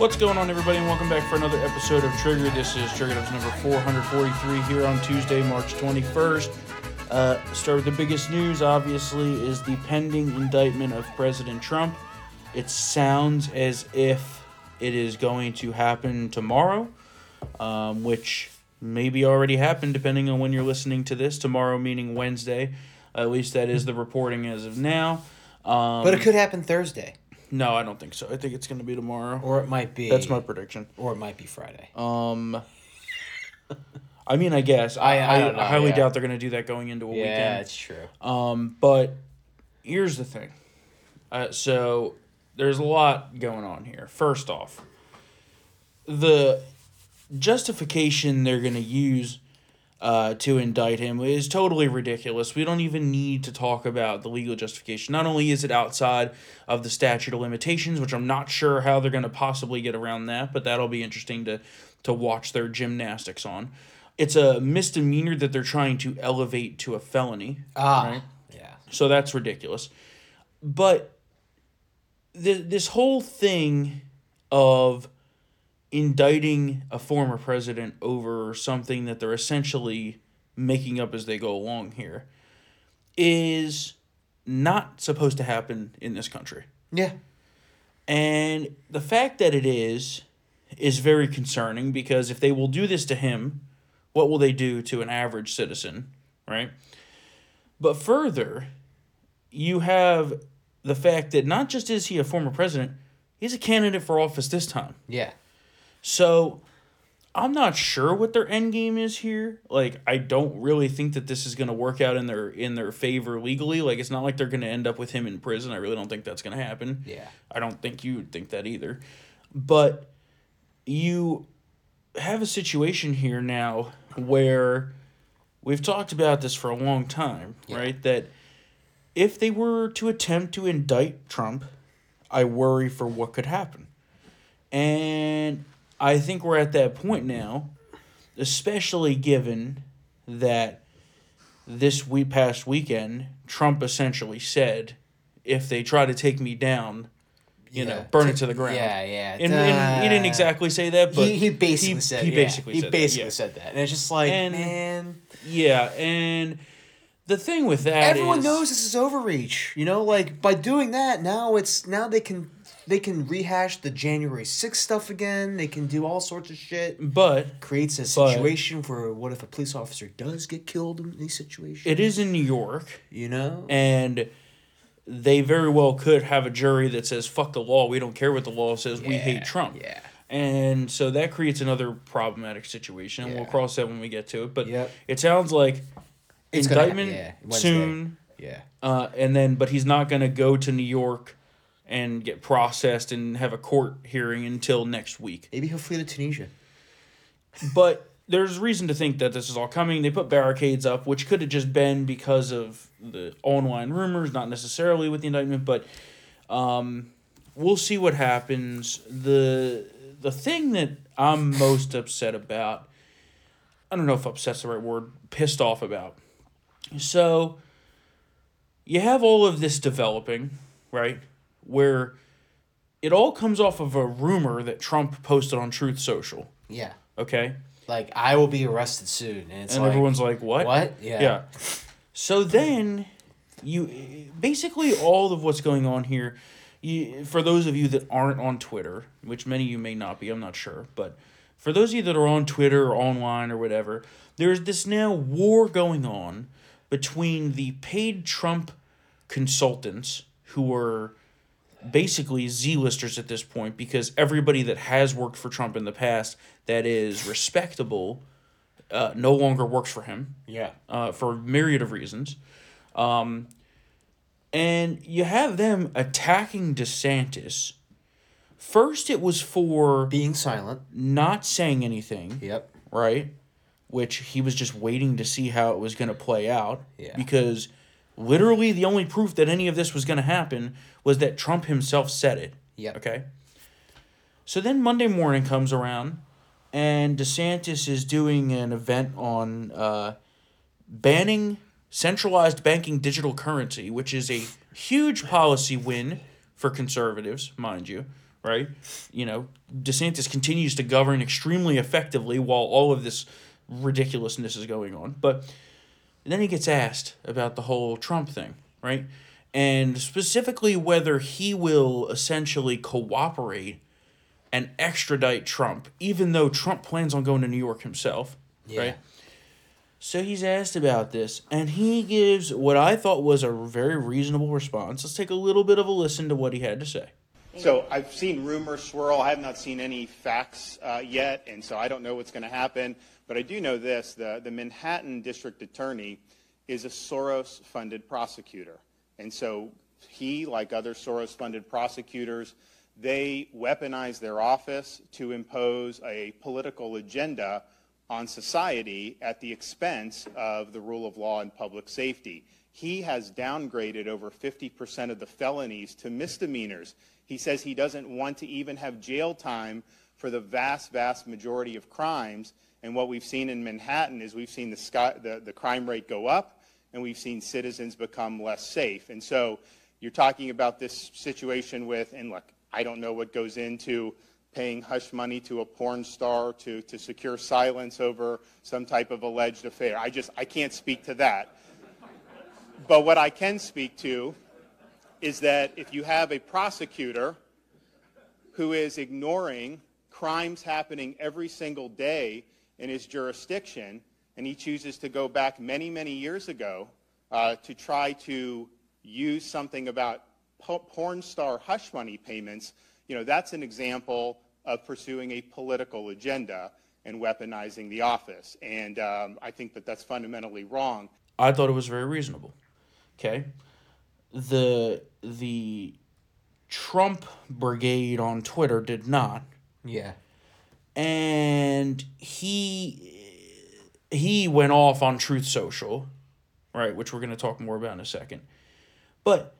What's going on, everybody, and welcome back for another episode of Trigger. This is Trigger Dubs number 443 here on Tuesday, March 21st. Uh, start with the biggest news, obviously, is the pending indictment of President Trump. It sounds as if it is going to happen tomorrow, um, which maybe already happened depending on when you're listening to this. Tomorrow, meaning Wednesday. At least that is the reporting as of now. Um, But it could happen Thursday, no, I don't think so. I think it's going to be tomorrow. or it might be. That's my prediction. Or it might be Friday. Um, I mean, I guess I I- I I, know, I highly yeah. doubt they're gonna do that going into a weekend. yeah, weekend. it's true. Um, but here's the thing. Uh, so there's a lot going on here. First off, the justification they're gonna use uh, to indict him is totally ridiculous. We don't even need to talk about the legal justification. Not only is it outside of the statute of limitations, which I'm not sure how they're going to possibly get around that, but that'll be interesting to to watch their gymnastics on. It's a misdemeanor that they're trying to elevate to a felony. Ah, right? yeah. So that's ridiculous. But th- this whole thing of indicting a former president over something that they're essentially making up as they go along here is not supposed to happen in this country. Yeah. And the fact that it is is very concerning because if they will do this to him, what will they do to an average citizen, right? But further, you have the fact that not just is he a former president, he's a candidate for office this time. Yeah. So I'm not sure what their end game is here. Like I don't really think that this is going to work out in their in their favor legally. Like it's not like they're going to end up with him in prison. I really don't think that's going to happen. Yeah. I don't think you would think that either. But you have a situation here now where we've talked about this for a long time, Yeah. right? That if they were to attempt to indict Trump, I worry for what could happen. And I think we're at that point now, especially given that this week past weekend, Trump essentially said, if they try to take me down, you know, Yeah. burn it to the ground. Yeah, yeah. And, and he didn't exactly say that, but he, he basically he- said he yeah, basically he said that, basically yeah. said that, and it's just like And- man, yeah, and the thing with that everyone is- knows this is overreach. You know, like by doing that, now it's now they can they can rehash the January 6th stuff again. They can do all sorts of shit. but Creates a situation where what if a police officer does get killed in these situations? it is in New York, You know. and they very well could have a jury that says "fuck the law." We don't care what the law says. we hate Trump. yeah. And so that creates another problematic situation. and We'll cross that when we get to it. But Yep. it sounds like It's indictment yeah, soon. Yeah. Uh, and then, but he's not going to go to New York and get processed and have a court hearing until next week. Maybe he'll flee to Tunisia. But there's reason to think that this is all coming. They put barricades up, which could have just been because of the online rumors, not necessarily with the indictment. But um, we'll see what happens. the The thing that I'm most upset about, I don't know if upset's the right word, pissed off about. So you have all of this developing, right? Where it all comes off of a rumor that Trump posted on Truth Social. Yeah. Okay. Like I will be arrested soon, and it's and like everyone's like, "What? what? Yeah. Yeah. So then, you basically all of what's going on here. You, for those of you that aren't on Twitter, which many of you may not be, I'm not sure, but for those of you that are on Twitter or online or whatever, there's this now war going on between the paid Trump consultants who are basically Z-listers at this point because everybody that has worked for Trump in the past that is respectable uh, no longer works for him Yeah. uh, for a myriad of reasons. Um, and you have them attacking DeSantis. First, it was for Being silent. not saying anything, Yep. right? Which he was just waiting to see how it was going to play out. Yeah. Because literally the only proof that any of this was going to happen was that Trump himself said it. Yep. Okay. So then Monday morning comes around, and DeSantis is doing an event on uh, banning centralized banking digital currency, which is a huge policy win for conservatives, mind you, right? You know, DeSantis continues to govern extremely effectively while all of this ridiculousness is going on. But then he gets asked about the whole Trump thing, right? And specifically whether he will essentially cooperate and extradite Trump, even though Trump plans on going to New York himself, Yeah. right? So he's asked about this, and he gives what I thought was a very reasonable response. Let's take a little bit of a listen to what he had to say. So I've seen rumors swirl. I have not seen any facts uh, yet, and so I don't know what's going to happen. But I do know this: the the Manhattan District Attorney is a Soros-funded prosecutor, and so he, like other Soros-funded prosecutors, they weaponize their office to impose a political agenda on society at the expense of the rule of law and public safety. He has downgraded over 50% of the felonies to misdemeanors. He says he doesn't want to even have jail time for the vast, vast majority of crimes. And what we've seen in Manhattan is we've seen the, sky, the, the crime rate go up and we've seen citizens become less safe. And so you're talking about this situation with, and look, I don't know what goes into paying hush money to a porn star to, to secure silence over some type of alleged affair. I just, I can't speak to that. But what I can speak to is that if you have a prosecutor who is ignoring crimes happening every single day in his jurisdiction, and he chooses to go back many, many years ago uh, to try to use something about po- porn star hush money payments, you know, that's an example of pursuing a political agenda and weaponizing the office. And um, I think that that's fundamentally wrong. I thought it was very reasonable. Okay. The the Trump brigade on Twitter did not. Yeah. And he he went off on Truth Social, right, which we're going to talk more about in a second. But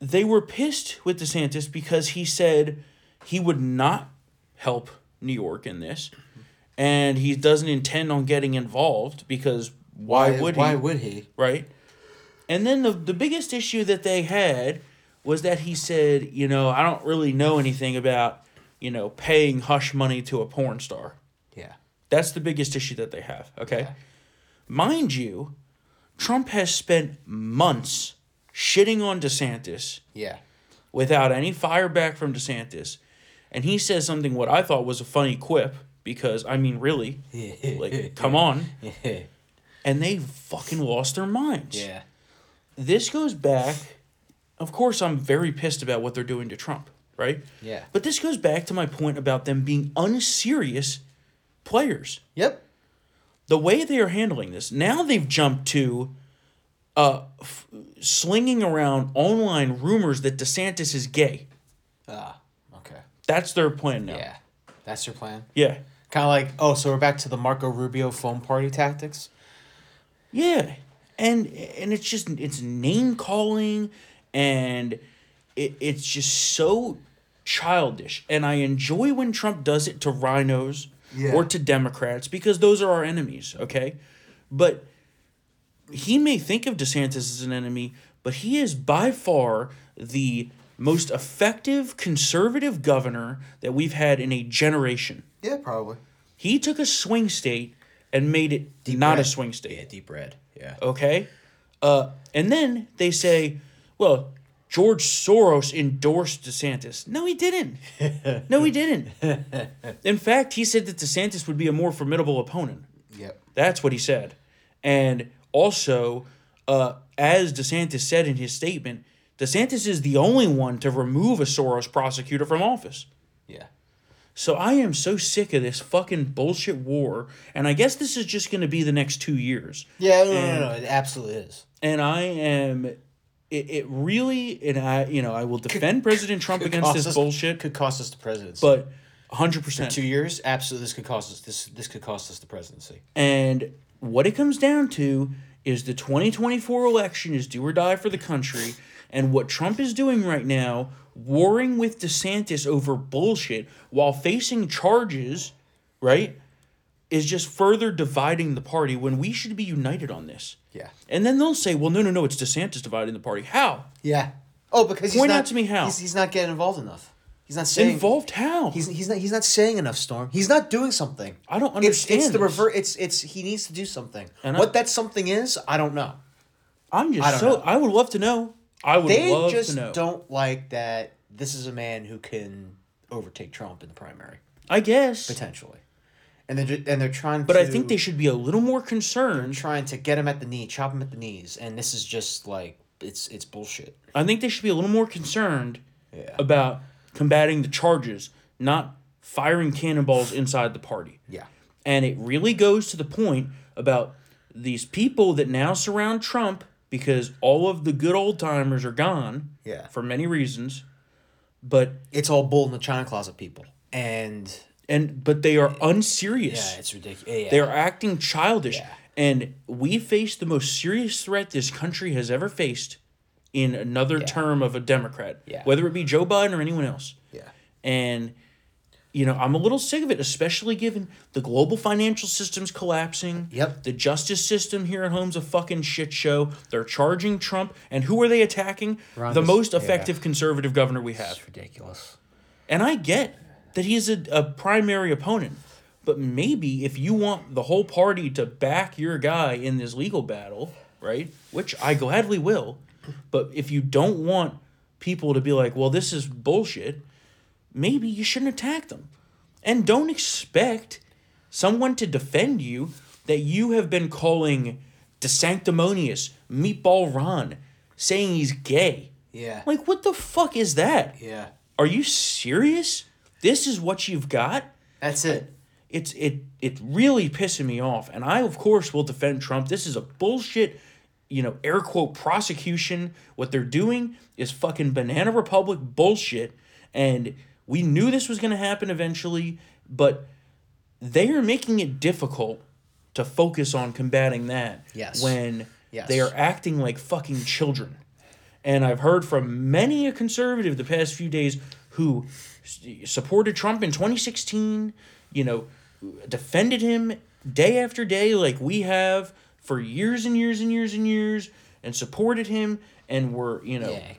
they were pissed with DeSantis because he said he would not help New York in this and he doesn't intend on getting involved because why, would he? Why would he? right? And then the the biggest issue that they had was that he said, you know, I don't really know anything about, you know, paying hush money to a porn star. Yeah. That's the biggest issue that they have, okay? Yeah. Mind you, Trump has spent months shitting on DeSantis Yeah. without any fire back from DeSantis. And he says something what I thought was a funny quip because I mean really, like come on. And they fucking lost their minds. yeah. this goes back of course i'm very pissed about what they're doing to trump right Yeah. but this goes back to my point about them being unserious players Yep. the way they are handling this now they've jumped to uh f- slinging around online rumors that desantis is gay Ah. Okay. that's their plan now Yeah. That's your plan. yeah Kind of like, oh, so we're back to the Marco Rubio phone party tactics. Yeah, and and it's just it's name calling, and it, it's just so childish. And I enjoy when Trump does it to RINOs Yeah. or to Democrats because those are our enemies. Okay, but he may think of DeSantis as an enemy, but he is by far the most effective conservative governor that we've had in a generation. Yeah, probably. He took a swing state and made it not a swing state. Yeah, deep red. Yeah. Okay. Uh, and then they say, well, George Soros endorsed DeSantis. No, he didn't. No, he didn't. In fact, he said that DeSantis would be a more formidable opponent. Yep. That's what he said. And also, uh, as DeSantis said in his statement, DeSantis is the only one to remove a Soros prosecutor from office. Yeah. So I am so sick of this fucking bullshit war, and I guess this is just going to be the next two years. Yeah, no, And- no, no, it absolutely is. and I am it, it really and I you know I will defend President Trump against this us- bullshit, Could cost us the presidency. but hundred percent. two years, absolutely, this could cost us this. This could cost us the presidency. And what it comes down to is the twenty twenty four election is do or die for the country, and what Trump is doing right now, warring with DeSantis over bullshit while facing charges, right, is just further dividing the party when we should be united on this. Yeah. And then they'll say, well, no, no, no, it's DeSantis dividing the party. How? Yeah. Oh, because he's Point not, out to me how. he's, he's not getting involved enough. He's not saying Involved how? He's he's not he's not saying enough. Storm. He's not doing something. I don't It's it's the reverse. It's it's he needs to do something. And I- what that something is, I don't know. I'm just I don't so know. I would love to know. I would They love just to know. don't like that. This is a man who can overtake Trump in the primary I guess. potentially, and they're and they're trying. To But to, I think they should be a little more concerned. trying to get him at the knee, chop him at the knees, and this is just like it's it's bullshit. I think they should be a little more concerned Yeah. about combating the charges, not firing cannonballs inside the party. Yeah. And it really goes to the point about these people that now surround Trump because all of the good old timers are gone. Yeah. For many reasons. But It's all bull in the china closet people, and and but they are unserious. yeah, it's ridiculous. Yeah. They're acting childish. Yeah. And we face the most serious threat this country has ever faced in another term of a Democrat, Yeah. whether it be Joe Biden or anyone else. yeah. And, you know, I'm a little sick of it, especially given the global financial system's collapsing. Yep. The justice system here at home's a fucking shit show. They're charging Trump. And who are they attacking? Ron the most yeah. effective conservative governor we have. It's ridiculous. And I get that he's a, a primary opponent. But maybe if you want the whole party to back your guy in this legal battle, right? Which I gladly will. But if you don't want people to be like, well, this is bullshit, maybe you shouldn't attack them. And don't expect someone to defend you that you have been calling the DeSanctimonious, Meatball Ron, saying he's gay. Yeah. Like, what the fuck is that? Yeah. Are you serious? This is what you've got? That's it. It's it it really pissing me off. And I of course will defend Trump. This is a bullshit, you know, air quote prosecution. What they're doing is fucking banana republic bullshit. And we knew this was gonna happen eventually, but they are making it difficult to focus on combating that Yes. when Yes. they are acting like fucking children. And I've heard from many a conservative the past few days who supported Trump in 2016, you know, defended him day after day like we have for years and years and years and years and supported him and were, you know, Yeah.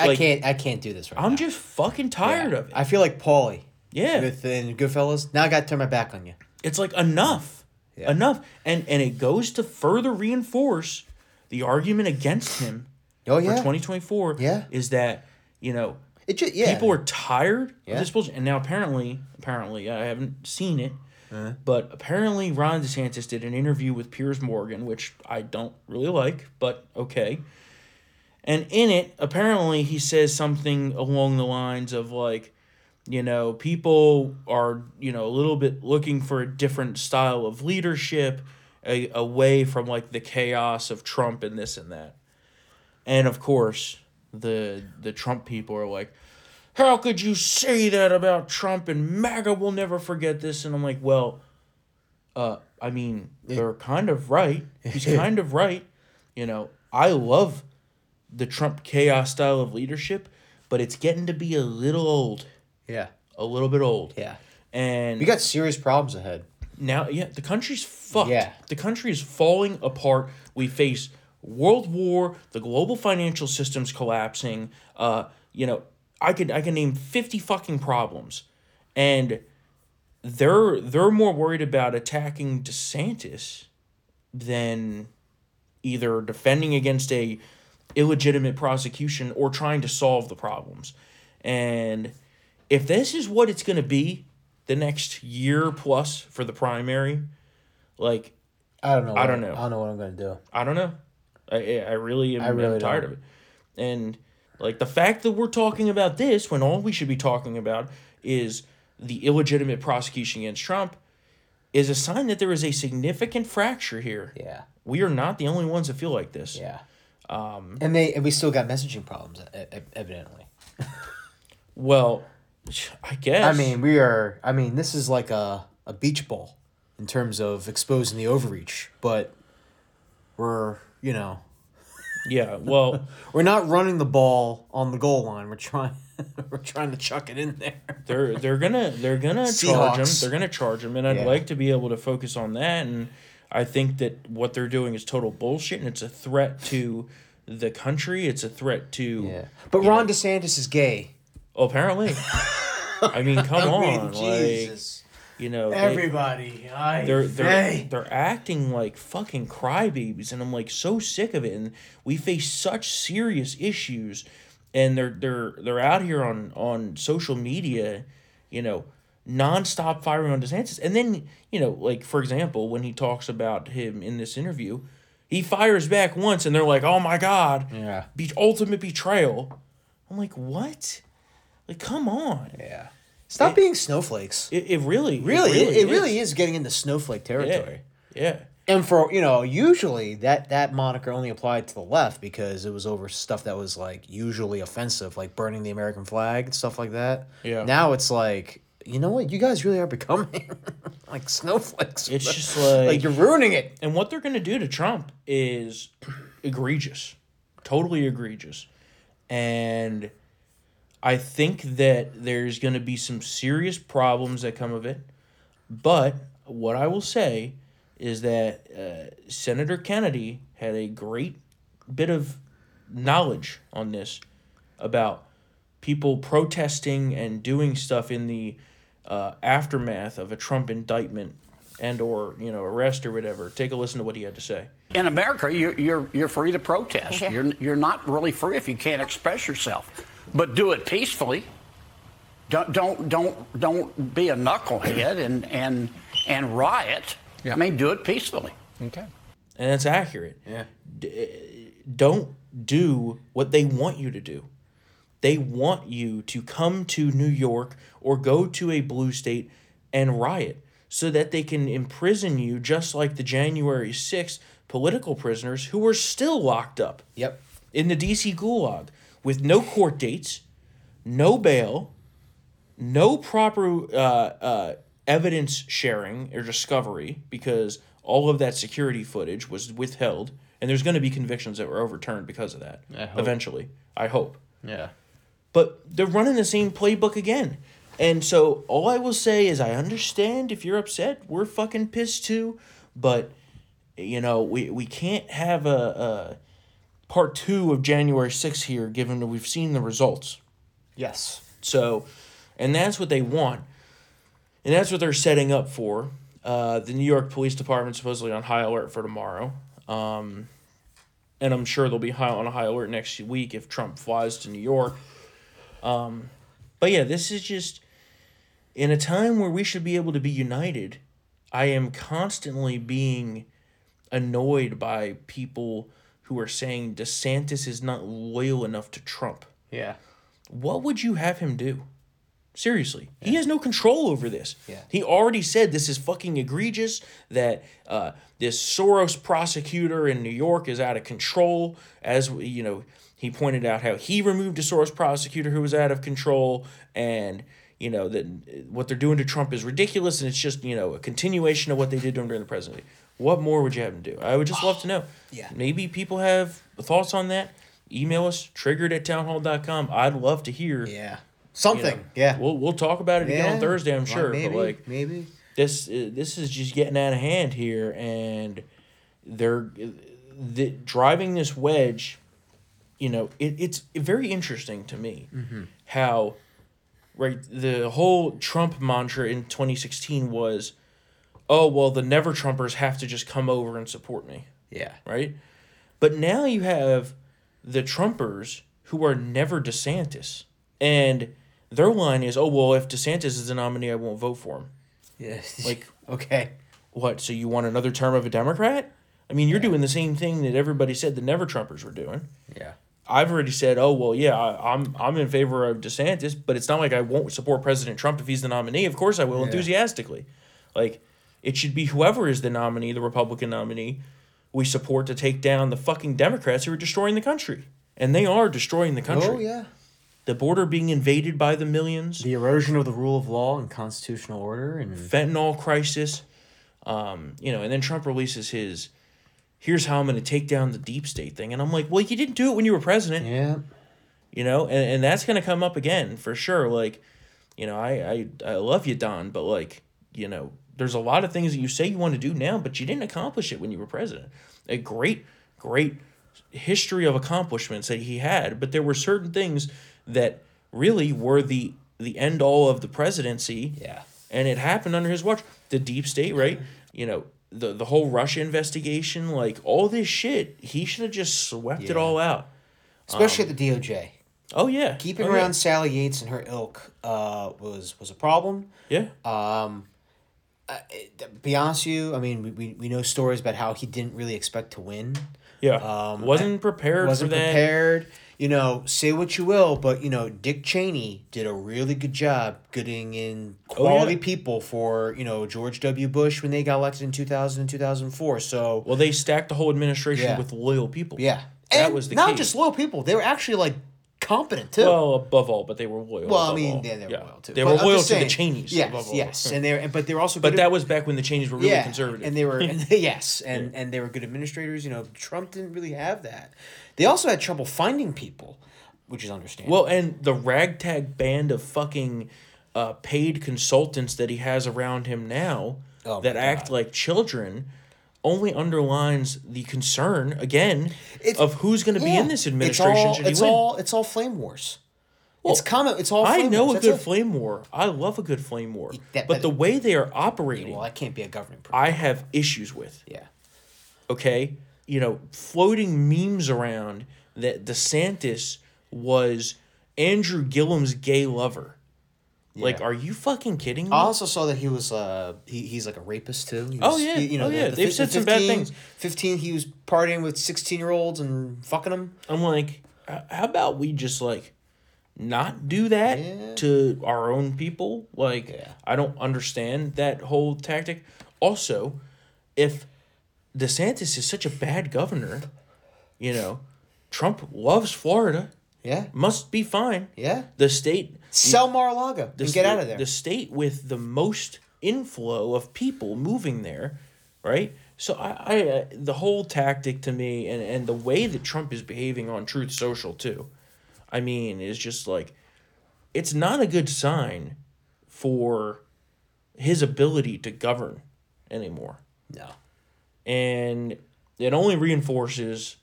I Like, can't. I can't do this right I'm now. just fucking tired Yeah. of it. I feel like Paulie. Yeah. With in Goodfellas. Now I got to turn my back on you. It's like enough. Yeah. Enough. And and it goes to further reinforce the argument against him Oh yeah. for yeah. 2024 Yeah. is that, you know, It just yeah. people are tired Yeah. of this bullshit. And now apparently, apparently, I haven't seen it, Uh-huh. but apparently Ron DeSantis did an interview with Piers Morgan, which I don't really like, but okay. And in it, apparently he says something along the lines of like, you know, people are, you know, a little bit looking for a different style of leadership, a, away from like the chaos of Trump and this and that. And of course, the the Trump people are like, "How could you say that about Trump and MAGA will never forget this?" And I'm like, "Well, uh, I mean, they're kind of right. He's kind of right. You know, I love the Trump chaos style of leadership, but it's getting to be a little old, yeah. a little bit old. Yeah. And We got serious problems ahead. now, yeah, the country's fucked. Yeah. The country is falling apart. We face world war, the global financial system's collapsing. Uh, you know, I could I can name 50 fucking problems. And they're they're more worried about attacking DeSantis than either defending against a illegitimate prosecution or trying to solve the problems. And if this is what it's going to be the next year plus for the primary, like I don't know. I don't know. I don't know what I'm gonna do. I don't know. I I really am I really tired don't. of it. And like the fact that we're talking about this when all we should be talking about is the illegitimate prosecution against Trump is a sign that there is a significant fracture here. Yeah. We are not the only ones that feel like this. Yeah. Um. And they and we still got messaging problems, evidently. Well, I guess. I mean, we are. I mean, this is like a a beach ball in terms of exposing the overreach, but we're you know yeah. Well, we're not running the ball on the goal line. We're trying we're trying to chuck it in there. they're they're gonna they're gonna charge him. Seahawks. They're gonna charge him, and I'd Yeah. like to be able to focus on that. And I think that what they're doing is total bullshit, and it's a threat to the country. It's a threat to Yeah. But Ron DeSantis is gay. Oh, apparently. I mean, come on, like you know, they- Everybody, I they're they're they- they're acting like fucking crybabies, and I'm like so sick of it. And we face such serious issues, and they're they're they're out here on on social media, you know, nonstop firing on DeSantis. And then you know, like for example, when he talks about him in this interview, he fires back once, and they're like, "Oh my god, Yeah. be ultimate betrayal." I'm like, what? Like, come on. Yeah. Stop being snowflakes. It, it really, Really, it, it really is. is getting into snowflake Yeah, territory. yeah. And for you know, usually that that moniker only applied to the left because it was over stuff that was like usually offensive, like burning the American flag and stuff like that. Yeah. Now it's like, you know what? You guys really are becoming like snowflakes. It's just like, like you're ruining it. and what they're gonna do to Trump is egregious, totally egregious, and I think that there's gonna be some serious problems that come of it. But what I will say is that uh, Senator Kennedy had a great bit of knowledge on this about people protesting and doing stuff in the uh, aftermath of a Trump indictment and or you know arrest or whatever. Take a listen to what he had to say. in America, you're, you're, you're free to protest. You're, you're not really free if you can't express yourself, but do it peacefully. Don't, don't, don't, don't be a knucklehead and, and, and riot. I mean, do it peacefully. Okay. and that's accurate. Yeah. Eh, don't do what they want you to do. They want you to come to New York or go to a blue state and riot so that they can imprison you just like the January 6th political prisoners who were still locked up Yep. in the DC gulag with no court dates, no bail, no proper uh, uh, evidence sharing or discovery because all of that security footage was withheld, and there's going to be convictions that were overturned because of that. I. Eventually, I hope. Yeah. But they're running the same playbook again. And so all I will say is I understand if you're upset. We're fucking pissed too. But you know, we, we can't have a, a part two of January 6th here given that we've seen the results. Yes. So and that's what they want. And that's what they're setting up for. Uh, the New York Police Department supposedly on high alert for tomorrow. Um, and I'm sure they'll be high on a high alert next week if Trump flies to New York. Um, but yeah, this is just in a time where we should be able to be united. I am constantly being annoyed by people who are saying DeSantis is not loyal enough to Trump. Yeah. What would you have him do? Seriously, he has no control over this. Yeah. He already said this is fucking egregious. That uh, this Soros prosecutor in New York is out of control. As you know, he pointed out how he removed a Soros prosecutor who was out of control, and you know that what they're doing to Trump is ridiculous, and it's just you know a continuation of what they did to him during the presidency. What more would you have him do? I would just love to know. Yeah. Maybe people have thoughts on that. Email us triggered at townhall.com. I'd love to hear. Yeah. you Something. know. yeah. We'll we'll talk about it again Yeah. on Thursday, I'm sure. Maybe. But like maybe. this uh, this is just getting out of hand here and they're the, driving this wedge you know it, it's very interesting to me how right the whole trump mantra in 2016 was oh well the never trumpers have to just come over and support me Yeah. right but now you have the trumpers who are never desantis and their line is oh well if desantis is the nominee i won't vote for him yes Like- okay. what? So you want another term of a Democrat? I mean, you're doing the same thing that everybody said the Never Trumpers were doing. Yeah. I've already said, oh well, yeah, I, I'm I'm in favor of DeSantis, but it's not like I won't support President Trump if he's the nominee. Of course, I will Yeah. enthusiastically. Like, it should be whoever is the nominee, the Republican nominee, we support to take down the fucking Democrats who are destroying the country, and they are destroying the country. Oh yeah. The border being invaded by the millions. The erosion of the rule of law and constitutional order and fentanyl crisis. Um, you know, and then Trump releases his here's how I'm gonna take down the deep state thing. And I'm like, well, you didn't do it when you were president. yeah. You know, and, and that's gonna come up again for sure. Like, you know, I, I I love you, Don, but like, you know, there's a lot of things that you say you want to do now, but you didn't accomplish it when you were president. A great, great history of accomplishments that he had, but there were certain things that really were the the end all of the presidency. Yeah. And it happened under his watch. The deep state, right? You know, the the whole Russia investigation, like all this shit, he should have just swept it all out. Especially at the DOJ. Oh yeah. Keeping oh, around Sally Yates and her ilk uh, was was a problem. Yeah. Um, uh, be honest with you, I mean, we, we, we know stories about how he didn't really expect to win. Yeah. um, wasn't prepared wasn't for that. prepared. You know, say what you will, but you know, Dick Cheney did a really good job getting in quality yeah. people for you know George W. Bush when they got elected in 2000 and 2004. So Well, they stacked the whole administration Yeah. with loyal people. yeah, That and was the not key. just loyal people; they were actually like competent too. Well, above all, but they were loyal. Well, I mean, all. yeah, they were Yeah. loyal too. They But were loyal to the saying- Cheneys. Yes, above all. yes, and they were, but they were also. But that at- was back when the Cheneys were really yeah, conservative. and they were and, yes, and and they were good administrators. You know, Trump didn't really have that. They also had trouble finding people, which is understandable. Well, and the ragtag band of fucking uh, paid consultants that he has around him now Oh that my act like children only underlines the concern again It's- of who's going to be in this administration It's all, should he it's win. all it's all flame wars. it's common. It's all. I know wars. a That's good it. flame war. I love a good flame war. that- but but- the way they are operating, Well, I can't be a government. Pro- I have issues with. yeah. okay you know floating memes around that desantis was andrew gillum's gay lover like are you fucking kidding me I also saw that he was uh he, he's like a rapist too. He Oh, yeah. he- you know Oh, yeah. the They've fi- said the some bad 15 things. Fifteen, he was partying with sixteen year olds and fucking them. i'm like how about we just like not do that Yeah. to our own people like Yeah. i don't understand that whole tactic also if desantis is such a bad governor you know trump loves florida Yeah, must be fine yeah. the state Sell Mar-a-Lago the and get out of there. The state with the most inflow of people moving there, right? So I, I uh, the whole tactic to me and and the way that Trump is behaving on Truth Social too, I mean, is just like, it's not a good sign for his ability to govern anymore, no. and it only reinforces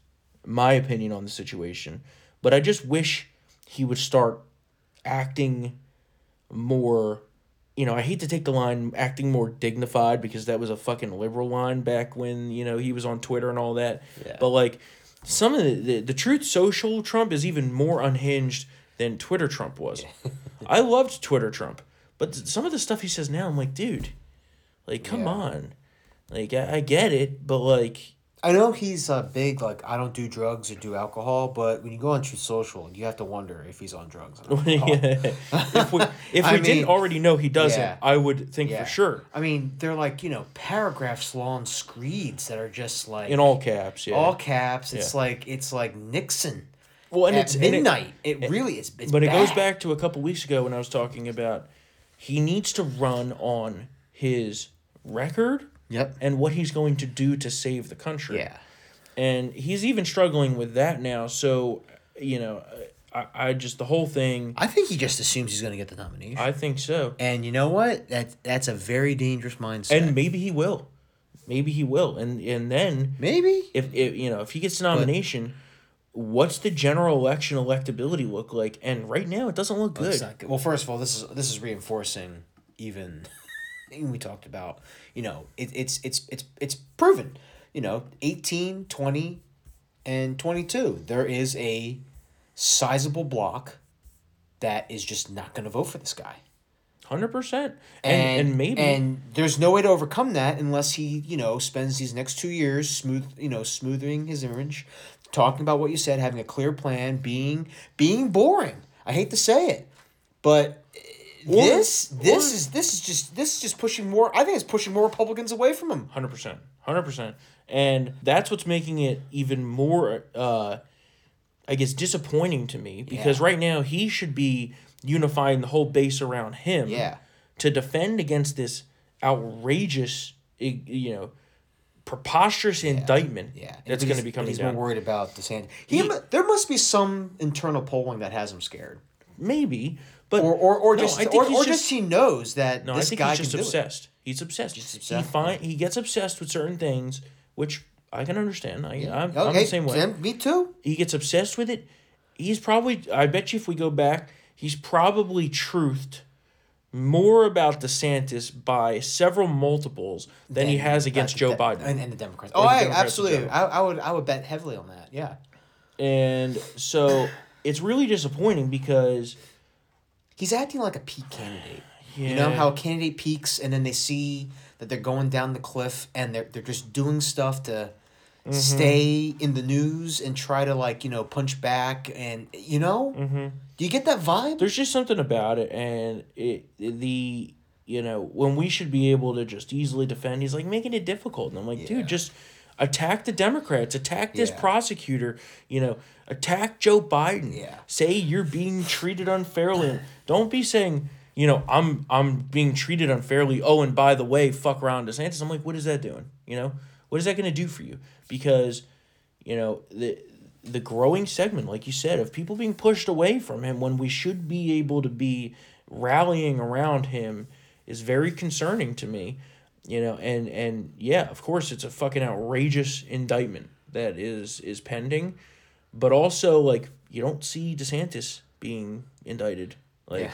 my opinion on the situation. But I just wish he would start acting more you know, I hate to take the line acting more dignified because that was a fucking liberal line back when, you know, he was on Twitter and all that. Yeah. But like some of the, the the truth social Trump is even more unhinged than Twitter Trump was. I loved Twitter Trump, but some of the stuff he says now I'm like, dude, like come Yeah. on. Like I, I get it, but like I know he's uh, big. Like I don't do drugs or do alcohol, but when you go on Truth Social, you have to wonder if he's on drugs. Or if we, if we didn't already know he doesn't, yeah. I would think Yeah. for sure. I mean, they're like you know paragraphs long screeds that are just like In all caps, yeah. all caps. It's Yeah. like it's like Nixon. well, and at it's and it- midnight. It, really is. But it goes back to a couple weeks ago when I was talking about he needs to run on his record Yep. and what he's going to do to save the country. Yeah. And he's even struggling with that now. So, you know, I, I just, the whole thing, I think he just assumes he's going to get the nomination. I think so. and you know what? That that's a very dangerous mindset. And maybe he will. Maybe he will. And and then maybe if, if you know, if he gets the nomination, what's the general election electability look like? And right now it doesn't look good. good. Well, first of all, this is this is reinforcing even thing we talked about. You know, it, it's it's it's it's proven. You know, 18, 20, and 22. There is a sizable block that is just not going to vote for this guy. Hundred percent. And and maybe and there's no way to overcome that unless he you know spends these next two years smooth you know smoothing his image talking about what you said having a clear plan being being boring i hate to say it but this this is this is just this is just pushing more i think it's pushing more republicans away from him Hundred percent, hundred percent, and that's what's making it even more, uh, I guess, disappointing to me because Yeah. right now he should be unifying the whole base around him. Yeah. To defend against this outrageous, you know, preposterous indictment. yeah That's going to he's- be coming he's down. more worried about DeSantis. He, He- there must be some internal polling that has him scared Maybe, but or or, or No, just or, he's or just, he knows that No, this I think guy he's just do it. obsessed. He's obsessed. He obsessed, find he gets obsessed with certain things, which I can understand. I, I'm, I'm the same way. Sam, me too he gets obsessed with it. He's probably. I bet you, if we go back, he's probably truthed more about DeSantis by several multiples than he has against Uh, Joe de- Biden. and, and the Democrats. Oh, I, Democrats absolutely. I, I would I would bet heavily on that. Yeah. And so it's really disappointing because He's acting like a peak candidate. Yeah. You know how a candidate peaks and then they see that they're going down the cliff and they're they're just doing stuff to Mm-hmm. stay in the news and try to like, you know, punch back and you know? Mm-hmm. Do you get that vibe? there's just something about it and it the you know when we should be able to just easily defend he's like making it difficult and i'm like Yeah. dude just attack the democrats attack this Yeah. prosecutor you know attack joe biden. Yeah. say you're being treated unfairly. Don't be saying you know i'm i'm being treated unfairly. Oh and by the way fuck around desantis. I'm like what is that doing? You know what is that going to do for you? Because you know the the growing segment like you said of people being pushed away from him when we should be able to be rallying around him is very concerning to me you know and and yeah of course it's a fucking outrageous indictment that is is pending but also like you don't see DeSantis being indicted like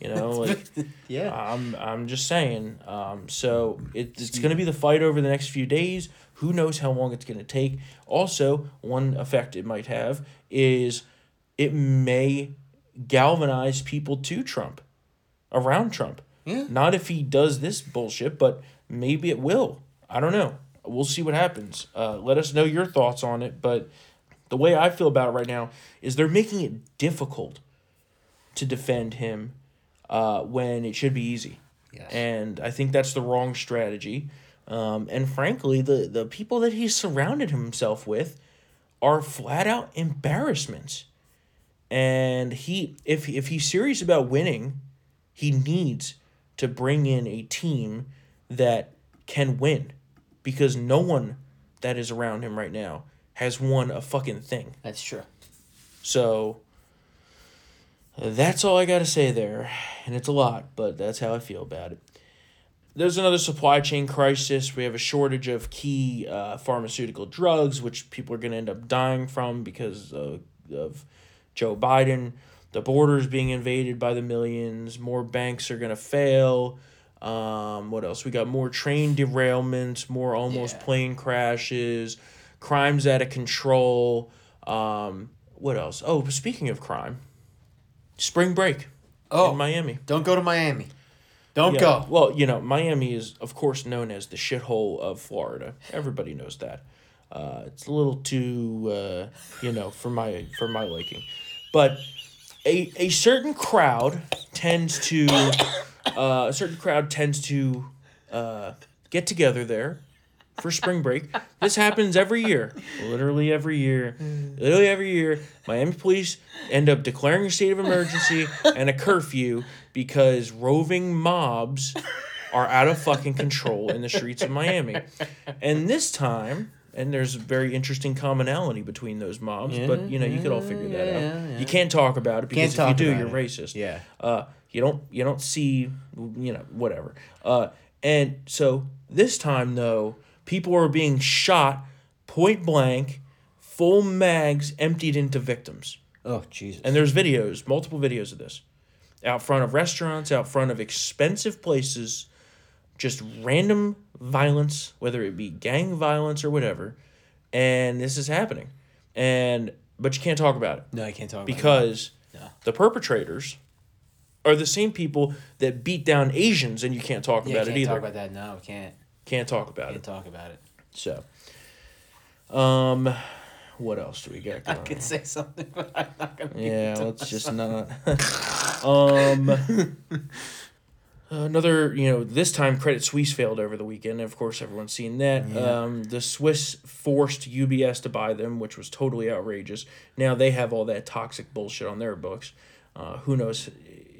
you know like yeah. I'm I'm just saying. Um, so it, it's going to be the fight over the next few days. Who knows how long it's going to take? Also, one effect it might have is it may galvanize people to Trump, around Trump. Yeah. Not if he does this bullshit, but maybe it will. I don't know. We'll see what happens. Uh, let us know your thoughts on it. But the way I feel about it right now is they're making it difficult to defend him uh, when it should be easy. Yes. And I think that's the wrong strategy. Um, and frankly, the, the people that he's surrounded himself with are flat out embarrassments. And he, if if he's serious about winning, he needs to bring in a team that can win, because no one that is around him right now has won a fucking thing. That's true. So that's all I got to say there. And it's a lot, but that's how I feel about it. There's another supply chain crisis. We have a shortage of key uh, pharmaceutical drugs, which people are going to end up dying from because of, of Joe Biden. The borders being invaded by the millions. More banks are going to fail. Um, what else? We got more train derailments, more almost Yeah. plane crashes, crimes out of control. Um, what else? Oh, speaking of crime, spring break Oh. in Miami. Don't go to Miami. Don't Yeah, go. Well, you know, Miami is of course known as the shithole of Florida. Everybody knows that. Uh, it's a little too, uh, you know, for my for my liking, but a a certain crowd tends to, uh, a certain crowd tends to, uh, get together there for spring break. This happens every year, literally every year, literally every year. Miami police end up declaring a state of emergency and a curfew because roving mobs are out of fucking control in the streets of Miami. And this time, and there's a very interesting commonality between those mobs, but you know you could all figure that out. yeah, yeah. You can't talk about it because Can't if you do, you're it. racist. Yeah. Uh, you don't you don't see you know whatever. Uh, and so this time though, people are being shot point blank, full mags emptied into victims. Oh Jesus. And there's videos, multiple videos of this. Out front of restaurants, out front of expensive places, just random violence, whether it be gang violence or whatever. And this is happening. And but you can't talk about it no, I can't talk about it because No. the perpetrators are the same people that beat down Asians and you can't talk. Yeah, about can't it either. talk about that. No, can't. can't talk about Can't it. talk about it. So um what else do we got I could on? say something, but I'm not gonna. Yeah, let's just not. um, another, you know, this time Credit Suisse failed over the weekend. Of course, everyone's seen that. Um, the Swiss forced UBS to buy them, which was totally outrageous. Now they have all that toxic bullshit on their books. Uh, who knows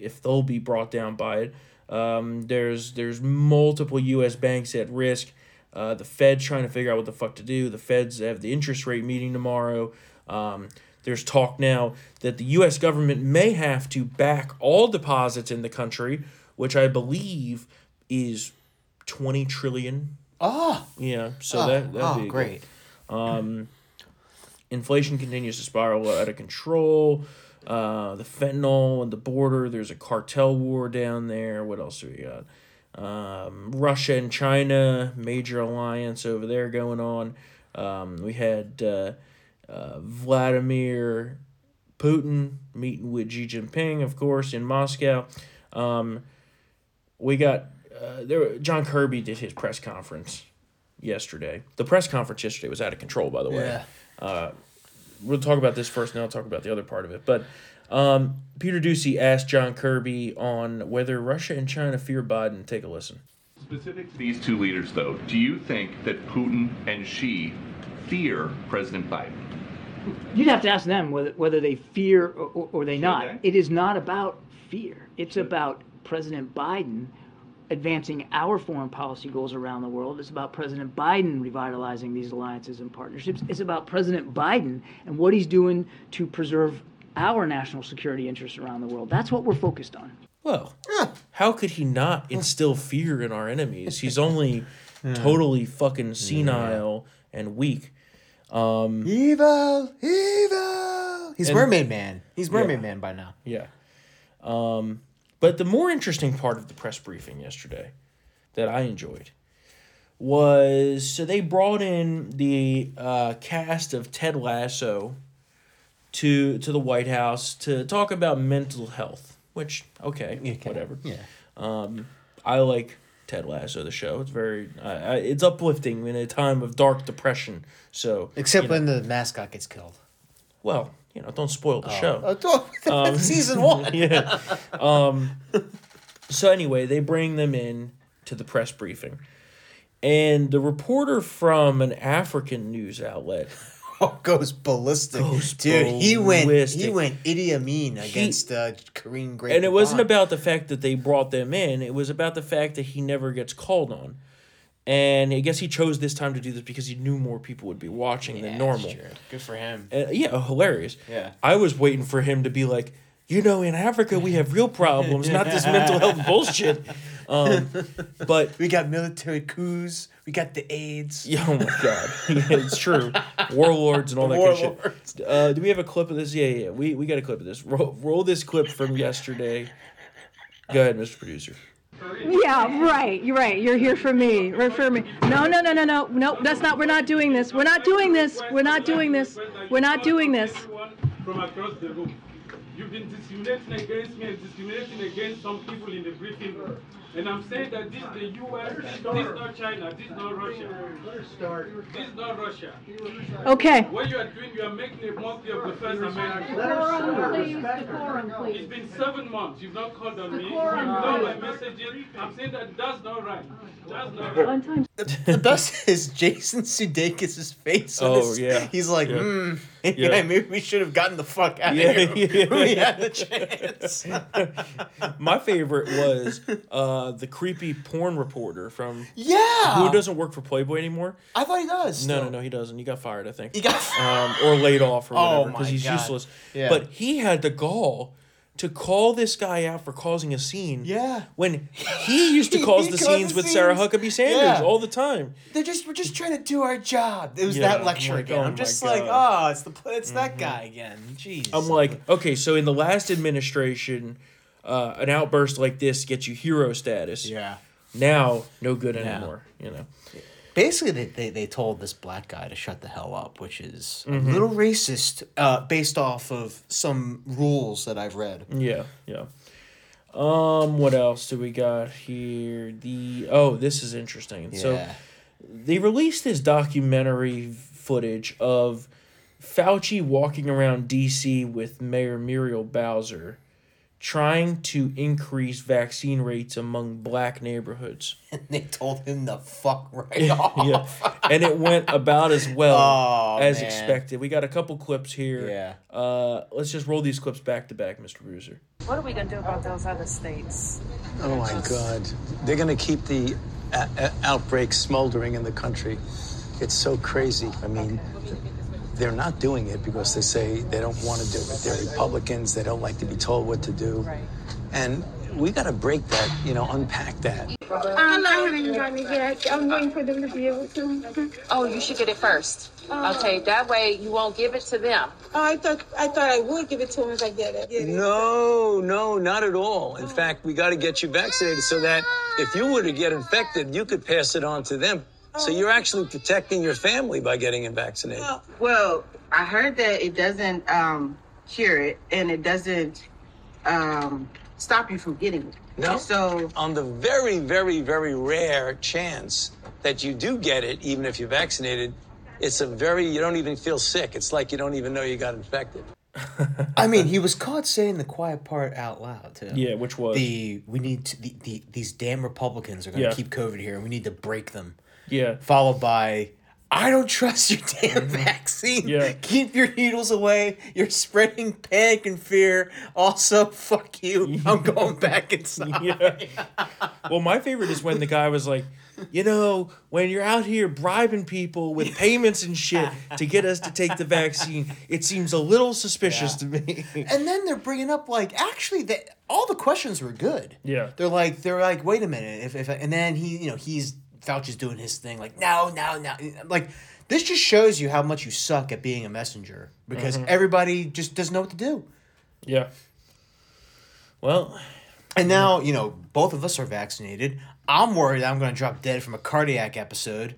if they'll be brought down by it? Um, there's there's multiple U.S. banks at risk. Uh, the Fed's trying to figure out what the fuck to do. The Feds have the interest rate meeting tomorrow. Um, there's talk now that the U.S. government may have to back all deposits in the country, which I believe is twenty trillion. Oh, Yeah, so oh, that that'd oh, be great. Um, Inflation continues to spiral out of control. Uh, the fentanyl and the border. There's a cartel war down there. What else do we got? Um, Russia and China, major alliance over there going on. Um, we had uh, uh, Vladimir Putin meeting with Xi Jinping, of course, in Moscow. Um, we got uh, there. John Kirby did his press conference yesterday. The press conference yesterday was out of control, by the way. Yeah. We'll talk about this first, and then I'll talk about the other part of it. But um, Peter Doocy asked John Kirby on whether Russia and China fear Biden. Take a listen. Specific to these two leaders, though, do you think that Putin and Xi fear President Biden? You'd have to ask them whether, whether they fear or, or, or they not. they? It is not about fear. It's about President Biden advancing our foreign policy goals around the world. It's about President Biden revitalizing these alliances and partnerships. It's about President Biden and what he's doing to preserve our national security interests around the world. That's what we're focused on. Well, how could he not instill fear in our enemies? He's only totally fucking senile and weak. Um, Evil, evil. He's And- Mermaid Man. He's Mermaid Man by now. Yeah. Um, but the more interesting part of the press briefing yesterday that I enjoyed was so they brought in the uh, cast of Ted Lasso to to the White House to talk about mental health, which okay, whatever. Yeah. Um, I like Ted Lasso, the show. It's very uh, uh, it's uplifting in a time of dark depression. So Except you know, when the mascot gets killed. well, you know, don't spoil the show. Oh, season one. yeah. Um, so anyway, they bring them in to the press briefing, and the reporter from an African news outlet. Oh, goes ballistic, Goes dude. He went. He ballistic. went Idi Amin against uh, Kareem Great. And it wasn't about the fact that they brought them in; it was about the fact that he never gets called on. And I guess he chose this time to do this because he knew more people would be watching than normal. Good for him. Uh, yeah, hilarious. Yeah. I was waiting for him to be like, you know, in Africa we have real problems, not this mental health bullshit. Um, but We got military coups. We got the AIDS. Yeah, oh my god, yeah, it's true. Warlords and all that kind of shit. Uh, do we have a clip of this? Yeah, yeah, yeah. we we got a clip of this. Roll, roll this clip from yesterday. Go ahead, Mr. Producer. Yeah, right. You're right. You're here for me. For me. No, no, no, no, no, no. That's not. We're not doing this. We're not doing this. We're not doing this. We're not doing this. From across the room. You've been discriminating against me and discriminating against some people in the briefing room. And I'm saying that this is the US, this is not China, this is not Russia. This is not Russia. Okay. What you are doing, you are making a mockery of the first amendment. Decorum, please. Decorum, It's please. been seven months. You've not called on me. You've ignored my messages. I'm saying that that's not right. That's not right. One time. The best is Jason Sudeikis' face. on Oh, his- yeah. He's like, hmm. Yeah. Yeah. maybe we should have gotten the fuck out Yeah, of here. yeah. we had the chance. My favorite was uh, the creepy porn reporter from yeah. who doesn't work for Playboy anymore. I thought he does. No, no, still. no, he doesn't. He got fired, I think. He got. um, or laid off or Oh whatever because my he's God. useless. Yeah. But he had the gall to call this guy out for causing a scene. Yeah. When he used to cause the scenes the with Sarah. Huckabee Sanders Yeah. all the time. They're just we're just trying to do our job. It was Yeah, that lecture like, again. oh I'm my just like, God. oh, it's the it's that guy again. Jeez. I'm like, okay, so in the last administration, uh, an outburst like this gets you hero status. yeah. Now, no good anymore. You know. Basically, they, they, they told this black guy to shut the hell up, which is Mm-hmm. a little racist, uh, based off of some rules that I've read. Yeah, yeah. Um, what else do we got here? The oh, this is interesting. So they released this documentary footage of Fauci walking around DC with Mayor Muriel Bowser trying to increase vaccine rates among black neighborhoods. And they told him the fuck right off. yeah. And it went about as well Oh, as man. expected. We got a couple clips here. Yeah. Uh let's just roll these clips back to back, Mr. Bruiser. What are we going to do about those other states? Oh my God. They're going to keep the a- a- outbreak smoldering in the country. It's so crazy. I mean, they're not doing it because they say they don't want to do it. They're Republicans. They don't like to be told what to do. Right. And we got to break that, you know, unpack that. Um, I haven't gotten it yet. I'm waiting for them to be able to. Oh, you should get it first. Okay, that way you won't give it to them. Oh, I thought I thought I would give it to them if I get it. No, no, not at all. In fact, we got to get you vaccinated so that if you were to get infected, you could pass it on to them. So you're actually protecting your family by getting it vaccinated. Well, I heard that it doesn't um, cure it and it doesn't um, stop you from getting it. No. So on the very, very, very rare chance that you do get it, even if you're vaccinated, it's a very you don't even feel sick. It's like you don't even know you got infected. I mean, he was caught saying the quiet part out loud too. Yeah, which was? the we need to the, the these damn Republicans are going to Yeah. keep COVID here, and we need to break them. Yeah. Followed by, I don't trust your damn mm-hmm. vaccine. Yeah. Keep your needles away. You're spreading panic and fear. Also, fuck you. I'm going back inside. Yeah. Well, my favorite is when the guy was like, you know, when you're out here bribing people with payments and shit to get us to take the vaccine, it seems a little suspicious to me. And then they're bringing up like actually they, all the questions were good. Yeah. They're like they're like wait a minute if if and then he you know he's Fauci's doing his thing like no no no like this just shows you how much you suck at being a messenger because Mhm. everybody just doesn't know what to do. Yeah. Well, And now you know both of us are vaccinated. I'm worried I'm going to drop dead from a cardiac episode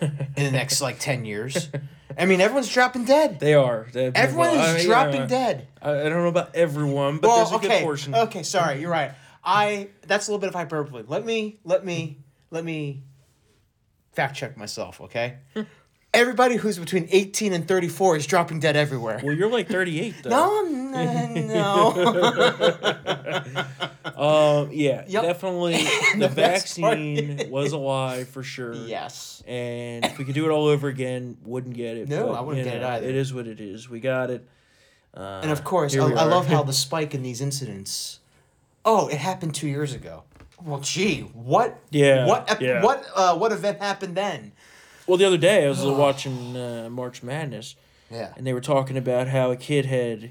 in the next like ten years. I mean everyone's dropping dead. They are. Everyone is I- dropping yeah. dead. I, I don't know about everyone, but well, there's a okay, good portion. Okay, sorry, you're right. I that's a little bit of hyperbole. Let me let me let me fact check myself, okay? Everybody who's between 18 and 34 is dropping dead everywhere. Well, you're like 38 though. No, I'm no. Um, yeah, Yep. definitely the The best part vaccine was a lie for sure. Yes. And if we could do it all over again, wouldn't get it. No, I wouldn't you get it either. It is what it is. We got it. Uh, and of course, I, here we I are. love how the spike in these incidents. Oh, it happened 2 years ago. Well, gee, what Yeah, what ep- yeah. what uh, what event happened then? Well, the other day I was watching uh, March Madness. Yeah. And they were talking about how a kid had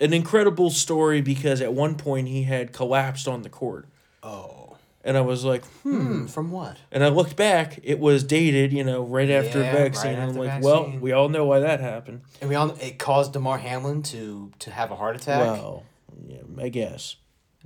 an incredible story because at one point he had collapsed on the court. Oh. And I was like, hmm. Hmm, from what? And I looked back, it was dated, you know, right after Yeah, vaccine. right and I'm after like, well, we all know why that happened. And we all it caused Damar Hamlin to to have a heart attack. Well, yeah, I guess.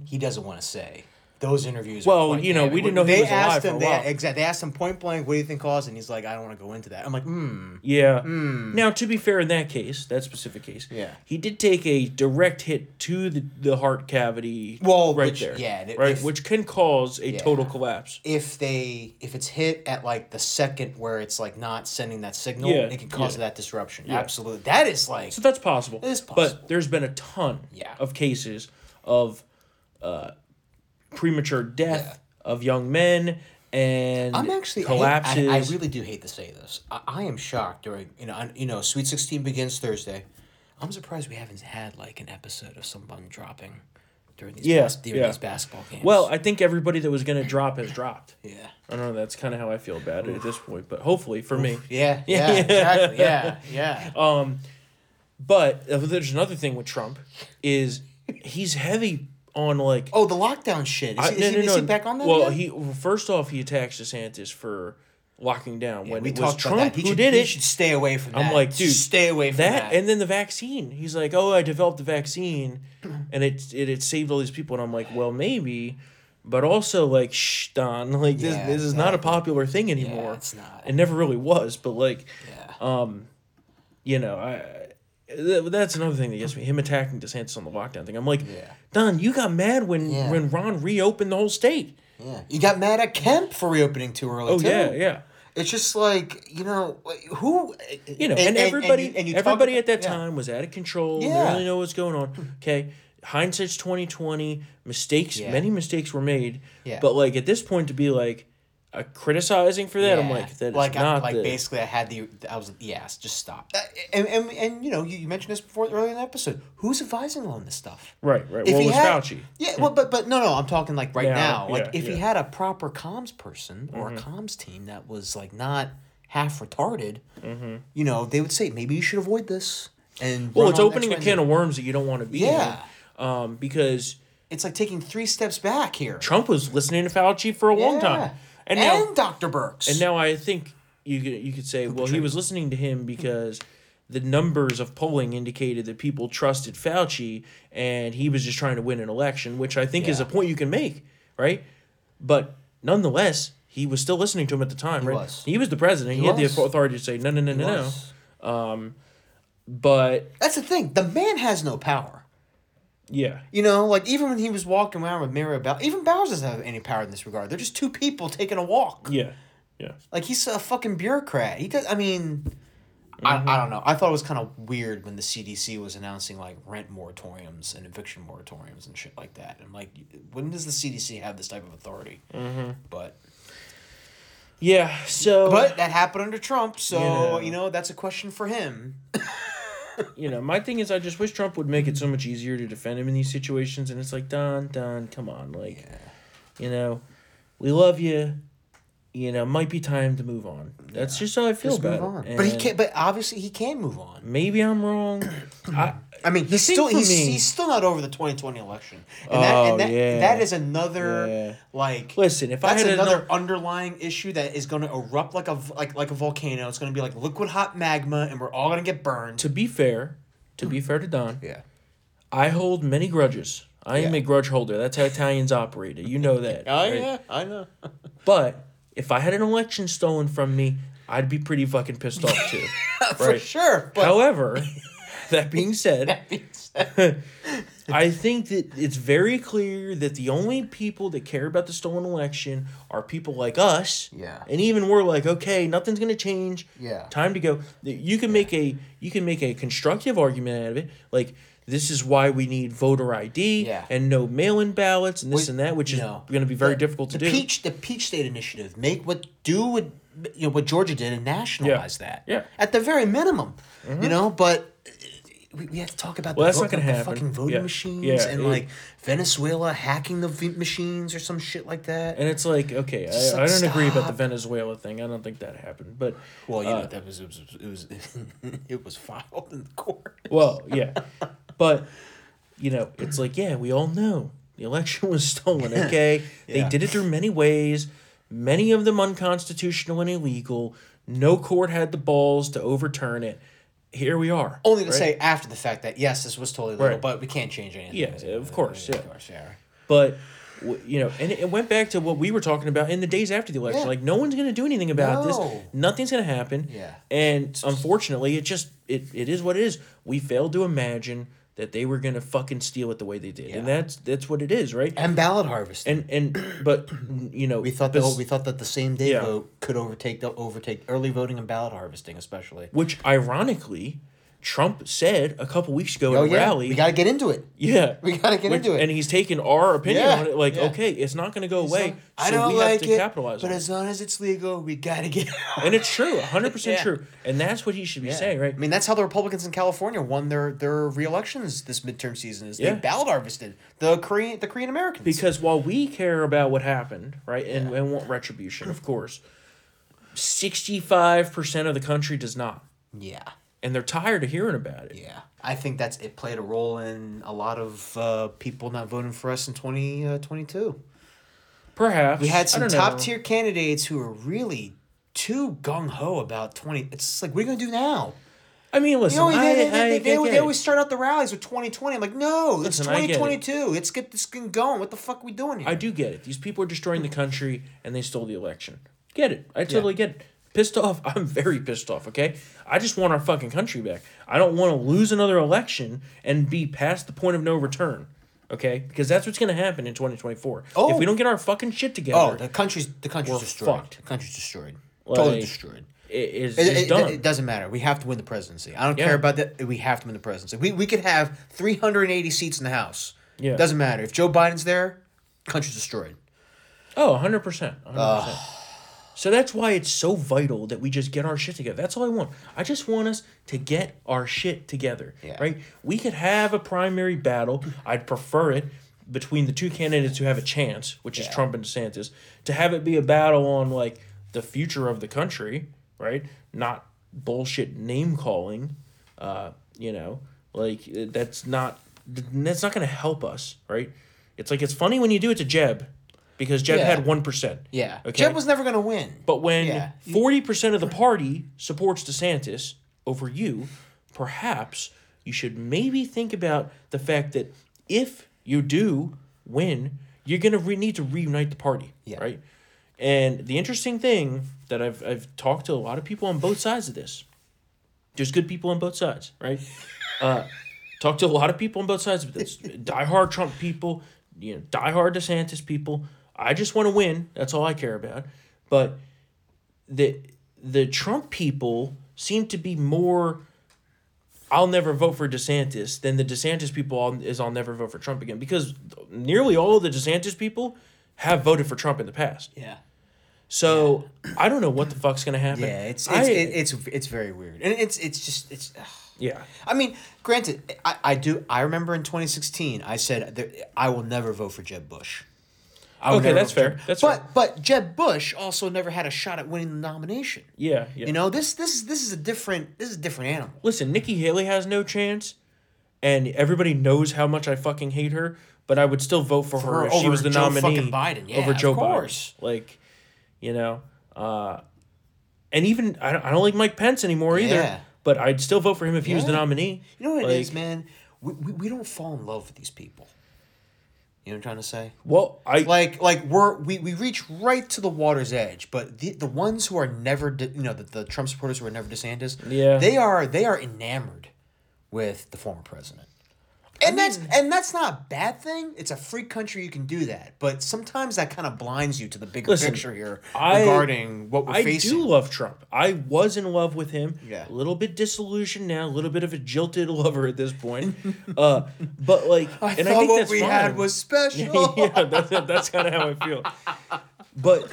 He doesn't want to say. Those interviews. Well, you know, we didn't know he they asked him. They, exactly. They asked him point blank, "What do you think caused?" And he's like, "I don't want to go into that." I'm like, "Hmm." Yeah. Hmm. Now, to be fair, in that case, that specific case, Yeah. he did take a direct hit to the, the heart cavity. Well, right which- there. yeah, right, if- which can cause a Yeah. total collapse. If they if it's hit at like the second where it's like not sending that signal, Yeah, it can cause yeah. that disruption. Absolutely. That is like So that's possible. It is possible. But there's been a ton Yeah. of cases of uh, premature death of young men and I'm actually I collapses. I, I really do hate to say this. I, I am shocked during you know I, you know Sweet Sixteen begins Thursday. I'm surprised we haven't had like an episode of someone dropping during these yeah, bas- during yeah. these basketball games. Well, I think everybody that was going to drop has dropped. Yeah. I don't know. That's kind of how I feel about it at this point. But hopefully for me. Yeah, yeah, exactly. Yeah, yeah. Um, but uh, there's another thing with Trump is he's heavy on like oh the lockdown shit. Is, I- he, is, he, is he back on that? Well, again? he first off he attacks DeSantis for locking down when we it was talked about Trump that. He who should- did it. should stay away from that. I'm that. like, dude, Stay away from that. And then the vaccine. He's like, oh, I developed the vaccine, and it it, it saved all these people. And I'm like, well, maybe. But also, like, shh, Don, like this, Yeah, this is not a popular thing anymore. it's not. It never really was, but like, um, you know, I th- that's another thing that gets me. Him attacking DeSantis on the lockdown thing. I'm like, Don, you got mad when Yeah. when Ron reopened the whole state. Yeah, you got mad at Kemp for reopening too early. Oh too. yeah, yeah. It's just like you know who You know, and, everybody, you- you everybody about- at that yeah. time was out of control. Yeah. They Yeah. really know what's going on. Okay, hindsight's twenty twenty. Mistakes, Yeah. many mistakes were made. Yeah. But like at this point, to be like uh, criticizing for that, I'm like that is like I- not like the, basically I had the I was yes just stop Uh, and, and, and you know you, you mentioned this before earlier in the episode who's advising on this stuff right, right. If well, he was had- Fauci. yeah well but but no no I'm talking like right Now, now, like yeah, if he had a proper comms person or Mhm. a comms team that was like not half retarded Mhm. you know they would say maybe you should avoid this and Well, it's opening a can of worms that you don't want to be Yeah. in. Um, because it's like taking three steps back here. Trump was listening to Fauci for a long Yeah. time, and And, now Dr. Birx. and now I think you could you could say, well, he was listening to him because the numbers of polling indicated that people trusted Fauci, and he was just trying to win an election, which I think is a point you can make, right? But nonetheless, he was still listening to him at the time, He right? was. He was the president. He, He had the authority to say no, no, no, He no, was. no. Um, but That's the thing. The man has no power. Yeah, You know, like even when he was walking around with Mary Bowers, even Bowers doesn't have any power in this regard. They're just two people taking a walk. yeah, yeah. Like he's a fucking bureaucrat. He does. I mean, I, I don't know. I thought it was kind of weird when the CDC was announcing like rent moratoriums and eviction moratoriums and shit like that. I'm like, when does the CDC have this type of authority? Mm-hmm. But Yeah, so but that happened under Trump, so You know. you know that's a question for him. you know, my thing is, I just wish Trump would make it so much easier to defend him in these situations. And it's like, Don, Don, come on, like, you know, we love you. You know, might be time to move on. That's just how I feel Just about it. on. But he can't. But obviously he can move on. Maybe I'm wrong. I, I mean, he's still he's, me- he's still not over the twenty twenty election, and that Oh, and that, yeah. that is another Yeah. like. Listen, if I that's had another another- underlying issue that is going to erupt like a like like a volcano. It's going to be like liquid hot magma, and we're all going to get burned. to be fair, to be fair to Don, Yeah, I hold many grudges. I am Yeah. a grudge holder. That's how Italians operate. You know that. oh right? yeah, I know. But if I had an election stolen from me, I'd be pretty fucking pissed off too. For sure. But However, that being said, I think that it's very clear that the only people that care about the stolen election are people like us. Yeah. And even we're like, okay, nothing's gonna change. Yeah. Time to go. You can make a you can make a constructive argument out of it. Like this is why we need voter ID Yeah. and no mail-in ballots and this Wait, and that, which is no. going to be very The- difficult to the do. Peach, the Peach State Initiative, make what do what you know what Georgia did and nationalize that. Yeah. At the very minimum, you mm-hmm. know, but. We, we have to talk about Well, the, that's vote, not gonna happen. fucking voting Yeah. machines Yeah, and it- like Venezuela hacking the v- machines or some shit like that. And it's like, okay, Just I, like, I don't agree about the. Venezuela thing. I don't think that happened. But well, you uh, know that was it was it was, it was filed in the court. Well, yeah. But, you know, it's like, yeah, we all know the election was stolen, okay? They did it through many ways, many of them unconstitutional and illegal. No court had the balls to overturn it. Here we are. Only to right? say after the fact that yes, this was totally legal, Right. but we can't change anything. Yeah, of course, yeah. Of course, yeah. But, you know, and it went back to what we were talking about in the days after the election. Yeah. Like, no one's going to do anything about this. Nothing's going to happen. Yeah. And unfortunately, it just, it, it is what it is. We failed to imagine that they were going to fucking steal it the way they did. And that's that's what it is, right? And ballot harvest. And and but you know We thought bes- that we thought that the same day Yeah. vote could overtake the overtake early voting and ballot harvesting, especially. which ironically Trump said a couple weeks ago Oh at a yeah, rally. we got to get into it. yeah, we gotta get which- into it. and he's taken our opinion Yeah, on it. Like, yeah. okay, it's not going to go away. I so don't we like have to it, capitalize but on it. as long as it's legal, we got to get. out. And it's true, hundred percent Yeah. true, and that's what he should be Yeah. saying, right? I mean, that's how the Republicans in California won their their re-elections this midterm season. Is Yeah. they ballot harvested the Korean the Korean Americans. Because while we care about what happened, right, and, and want retribution, of course, sixty-five percent of the country does not, yeah, and they're tired of hearing about it. yeah, I think that's it played a role in a lot of uh, people not voting for us in twenty uh. Perhaps We had some top know. tier candidates who were really too gung ho about twenty. It's just like, what are you gonna do now? I mean, listen, you know, I, they, they, I, they, they, they always start out the rallies with 2020. I'm like, no, it's Listen, I get it. 2022. Let's get this thing going. What the fuck are we doing here? I do get it. These people are destroying the country and they stole the election. Get it. I totally get it. Pissed off. I'm very pissed off, okay? I just want our fucking country back. I don't want to lose another election and be past the point of no return. Okay? Because that's what's going to happen in 2024. Oh. If Oh. we don't get our fucking shit together, Oh, the country's the country's destroyed. fucked. The country's destroyed. Like, totally destroyed. it is It, it- done. it doesn't matter. We have to win the presidency. I don't Yeah. care about that. We have to win the presidency. We, we could have 380 seats in the House. Yeah. Doesn't matter. If Joe Biden's there, country's destroyed. Oh, 100%. 100%. So that's why it's so vital that we just get our shit together. That's all I want. I just want us to get our shit together. Yeah. Right? We could have a primary battle. I'd prefer it between the two candidates who have a chance, which is Trump and DeSantis, to have it be a battle on like the future of the country, right? Not bullshit name calling. Uh, you know, like that's not that's not going to help us, right? It's like it's funny when you do it to Jeb, because Jeb Yeah. had one percent. Yeah. Okay. Jeb was never going to win. But when Yeah. forty percent of the party supports DeSantis over you, perhaps you should maybe think about the fact that if you do win, you're gonna re- need to reunite the party, Yeah. right? And the interesting thing that I've I've talked to a lot of people on both sides of this. There's good people on both sides, right? Uh, talked to a lot of people on both sides of this. diehard Trump people, you know, diehard DeSantis people. I just want to win. That's all I care about. But the the Trump people seem to be more. I'll never vote for DeSantis than the DeSantis people all- is I'll never vote for Trump again because nearly all of the DeSantis people have voted for Trump in the past. Yeah. So I don't know what the fuck's gonna happen. Yeah, it's it's, I- it, it's it's very weird, and it's it's just it's. ugh. yeah. I mean, granted, I, I do. I remember in 2016, I said I will never vote for Jeb Bush. I will Okay, never that's fair. Jeb- That's but fair. but Jeb Bush also never had a shot at winning the nomination. Yeah, yeah. You know this this is this is a different this is a different animal. Listen, Nikki Haley has no chance, and everybody knows how much I fucking hate her. But I would still vote for, For her her if she was the Joe nominee fucking Biden. Yeah, over of course. Biden. Like, you know, uh, and even I don't, I don't like Mike Pence anymore either. Yeah. But I'd still vote for him if he was the nominee. You know what it Like, is, man. We, we, we don't fall in love with these people. You know what I'm trying to say? Well, I like like we're we, we reach right to the water's edge, but the the ones who are never de, you know the, the Trump supporters who are never DeSantis, Yeah. they are they are enamored with the former president. And that's and that's not a bad thing. It's a free country. You can do that, but sometimes that kind of blinds you to the bigger Listen, picture here I- regarding what we're I facing. do love Trump. I was in love with him. Yeah. A little bit disillusioned now, a little bit of a jilted lover at this point. uh, but like, I and thought I think what we fine. had was special. yeah, that's that's kind of how I feel. But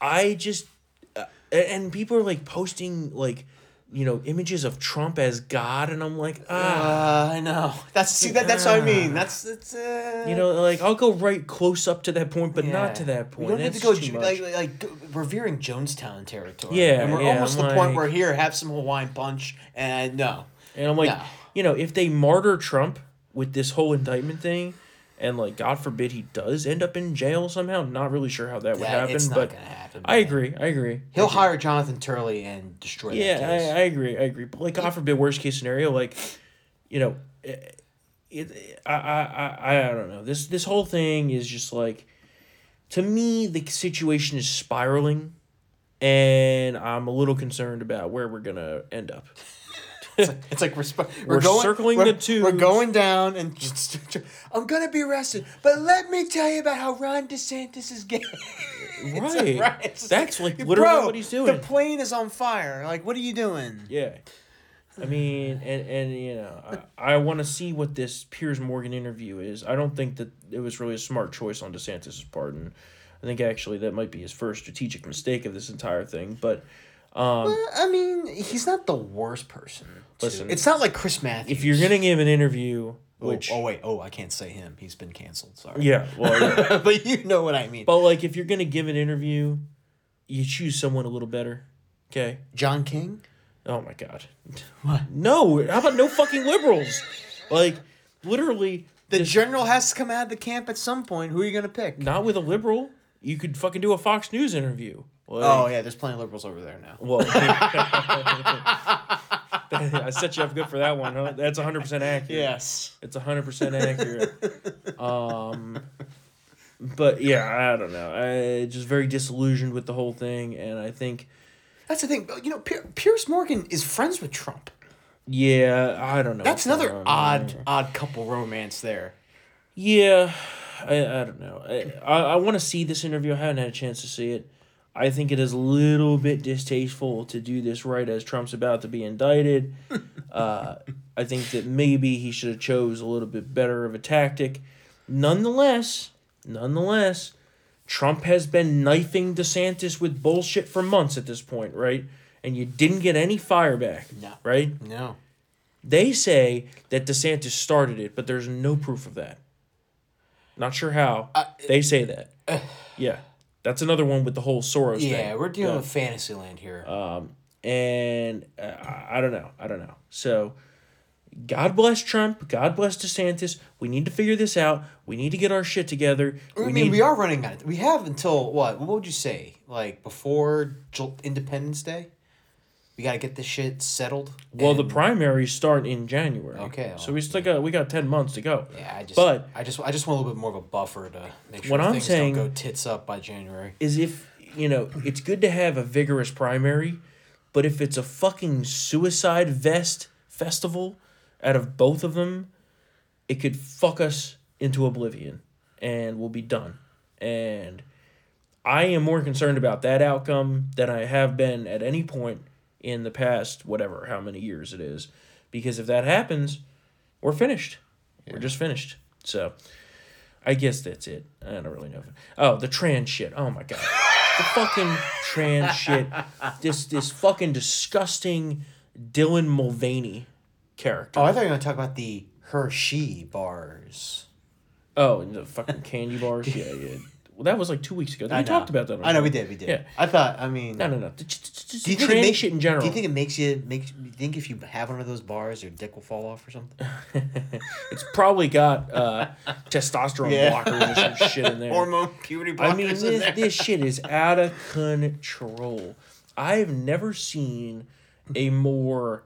I just uh, and people are like posting like you know images of Trump as God, and I'm like, ah, Uh, I know. That's see that that's what I mean. That's that's uh, you know, like I'll go right close up to that point, but Yeah. not to that point. We don't need to go like, like like revering Jonestown territory. Yeah, and we're yeah, almost I'm the point like- where here have some Hawaiian punch and no. And I'm like, No. you know, if they martyr Trump with this whole indictment thing, and like God forbid he does end up in jail somehow, not really sure how that would That- happen. it's not gonna I agree. I agree. He'll I agree. hire Jonathan Turley and destroy Yeah, I. I agree. I agree. But like God forbid, worst case scenario, like, you know, it, it, I, I I I don't know. This this whole thing is just like, to me, the situation is spiraling, and I'm a little concerned about where we're gonna end up. It's like we're, We're circling we're, the twos. We're going down and just, I'm gonna be arrested. But let me tell you about how Ron DeSantis is gay. Right. right. That's like Bro, literally what he's doing. The plane is on fire. Like, what are you doing? Yeah. I mean, and, and you know, I, I want to see what this Piers Morgan interview is. I don't think that it was really a smart choice on DeSantis' part, and I think actually that might be his first strategic mistake of this entire thing. But um, Well, I mean, he's not the worst person. Listen, it's not like Chris Matthews. if you're gonna give an interview, Oh, which oh, wait, oh I can't say him. He's been canceled. Sorry. yeah, well, yeah. but you know what I mean. but like if you're gonna give an interview, you choose someone a little better. Okay. John King. Oh my god. What? No. How about no fucking liberals? Like literally The general has to come out of the camp at some point. Who are you gonna pick? not with a liberal. You could fucking do a Fox News interview. Like, Oh yeah, there's plenty of liberals over there now. Well, I set you up good for that one. Huh? That's 100% accurate. Yes. It's 100% accurate. Um, but yeah, I don't know. I just very disillusioned with the whole thing, and I think, That's the thing. You know, Pier- Piers Morgan is friends with Trump. yeah, I don't know. That's another going there. odd, odd couple romance there. Yeah, I, I don't know. I I, I want to see this interview. I haven't had a chance to see it. I think it is a little bit distasteful to do this right as Trump's about to be indicted. uh, I think that maybe he should have chose a little bit better of a tactic. Nonetheless, nonetheless, Trump has been knifing DeSantis with bullshit for months at this point, right? And you didn't get any fire back, No. right? No. They say that DeSantis started it, but there's no proof of that. Not sure how. they say that. yeah. That's another one with the whole Soros thing. Yeah, we're dealing Yeah. with fantasy land here. Um, and uh, I I don't know. I don't know. So, God bless Trump. God bless DeSantis. We need to figure this out. We need to get our shit together. I We mean, need we are running out. Of, we have until what? What would you say? Like before Independence Day, we got to get this shit settled. Well, the primaries start in January. Okay, So we still got we got ten months to go. Yeah, I just, but I just, I just want a little bit more of a buffer to make sure What I'm things saying- don't go tits up by January. is if you know it's good to have a vigorous primary, but if it's a fucking suicide vest festival out of both of them, it could fuck us into oblivion, and we'll be done. And I am more concerned about that outcome than I have been at any point in the past, whatever how many years it is, because if that happens, we're finished. We're just finished. So. I guess that's it. I don't really know. Oh, the trans shit. Oh my god, the fucking trans shit. This this fucking disgusting Dylan Mulvaney character. Oh, I thought you were gonna talk about the Hershey bars. Oh, and the fucking candy bars. Yeah, yeah. Well, that was like two weeks ago. We I know. talked about that. I know we did. We did. Yeah. I thought. I mean. No, no, no. Just, just Do you think it trans make- shit in general. Do you think it makes you makes? You think if you have one of those bars, your dick will fall off or something? it's probably got uh, testosterone Yeah. blockers or some shit in there. Hormone puberty blockers? I mean, in this, there. this shit is out of control. I've never seen a more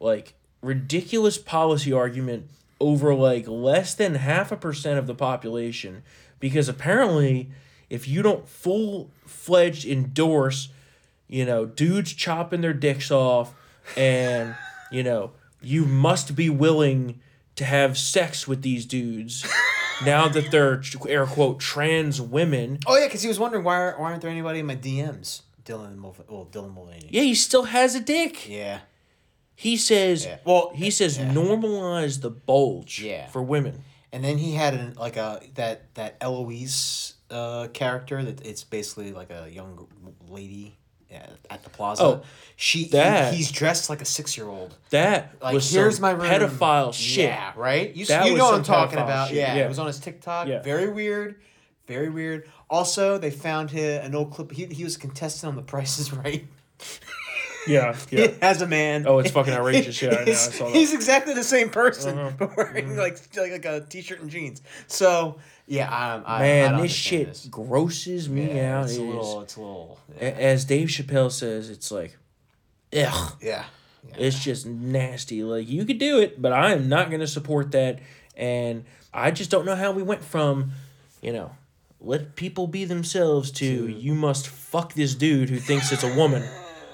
like ridiculous policy argument over like less than half a percent of the population because apparently if you don't full fledged endorse you know dudes chopping their dicks off and you know you must be willing to have sex with these dudes now that they're air quote trans women Oh yeah, because he was wondering why, why aren't there anybody in my DMs? Dylan Mulvaney. Well, Dylan Mulvaney. yeah he still has a dick Yeah. he says Yeah. Well, he says normalize the bulge Yeah. for women And then he had an, like a that that Eloise uh, character that it's basically like a young lady at, at the plaza. Oh, she he- he's dressed like a six year old. that Like was here's my room. pedophile shit Yeah, right. You, That you know what I'm talking about. Yeah, yeah. it was on his TikTok. Yeah. Very weird. Very weird. Also, they found him an old clip. He, he was contestant on The Price is Right. Yeah yeah As a man. Oh, it's fucking outrageous. Yeah, I know, I He's- saw that. He's exactly the same person, Uh-huh. but wearing like like, like a t-shirt and jeans. So yeah, I'm, I, I Man, don't this shit this. grosses me Yeah, out. It's a little. It's a little. a- As Dave Chappelle says, it's like, ugh. Yeah. It's just nasty. Like you could do it, but I am not going to support that. And I just don't know how we went from, you know, let people be themselves to you must fuck this dude who thinks it's a woman.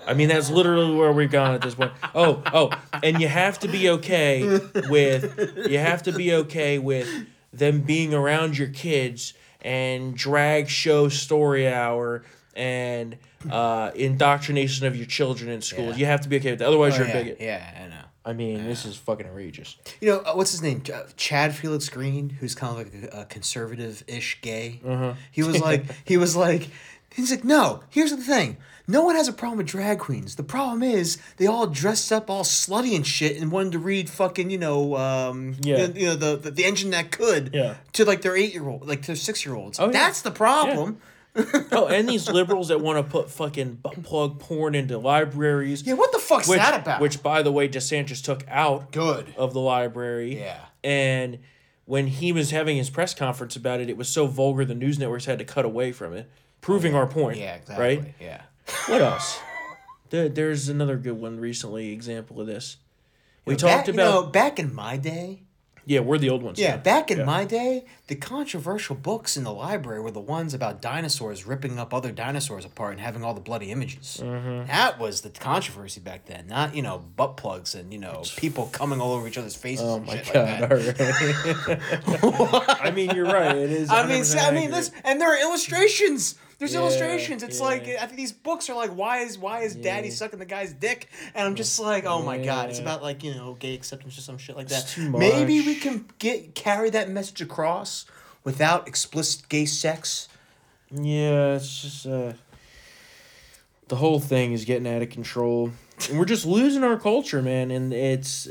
I mean, that's literally where we've gone at this point. Oh, oh, and you have to be okay with you have to be okay with them being around your kids and drag show story hour and uh, indoctrination of your children in school. Yeah. You have to be okay with that. Otherwise, Oh, you're a bigot. Yeah, I know. I mean, this is fucking outrageous. You know uh, what's his name? Uh, Chad Felix Greene, who's kind of like a, a conservative-ish gay. Uh-huh. He was like, he was like, he's like, no. Here's the thing. No one has a problem with drag queens. The problem is they all dressed up all slutty and shit and wanted to read fucking, you know, um, Yeah. you know, the, the the engine that could, Yeah. to like their eight year old, like their six year olds. Oh, yeah. That's the problem. oh, and these liberals that want to put fucking butt plug porn into libraries. Yeah, what the fuck's which, that about? Which, by the way, DeSantis took out Good. of the library. Yeah. And when he was having his press conference about it, it was so vulgar the news networks had to cut away from it, proving our point. Yeah, exactly. Right? Yeah. What else? There, there's another good one recently, example of this. We talked back, about. you know, back in my day. yeah, we're the old ones. Yeah, now. back in Yeah. my day, the controversial books in the library were the ones about dinosaurs ripping up other dinosaurs apart and having all the bloody images. Mm-hmm. That was the controversy back then, not you know butt plugs and you know people coming all over each other's faces. Oh and my shit god! Like that. all right. I mean, you're right. It is. I mean, I mean, listen, and there are illustrations. There's Yeah, illustrations. It's like. I think these books are like, why is why is Daddy sucking the guy's dick? And I'm just like, oh my god, it's about like you know gay acceptance or some shit like that. Maybe we can get carry that message across without explicit gay sex. Yeah, it's just uh the whole thing is getting out of control. And we're just losing our culture, man, and it's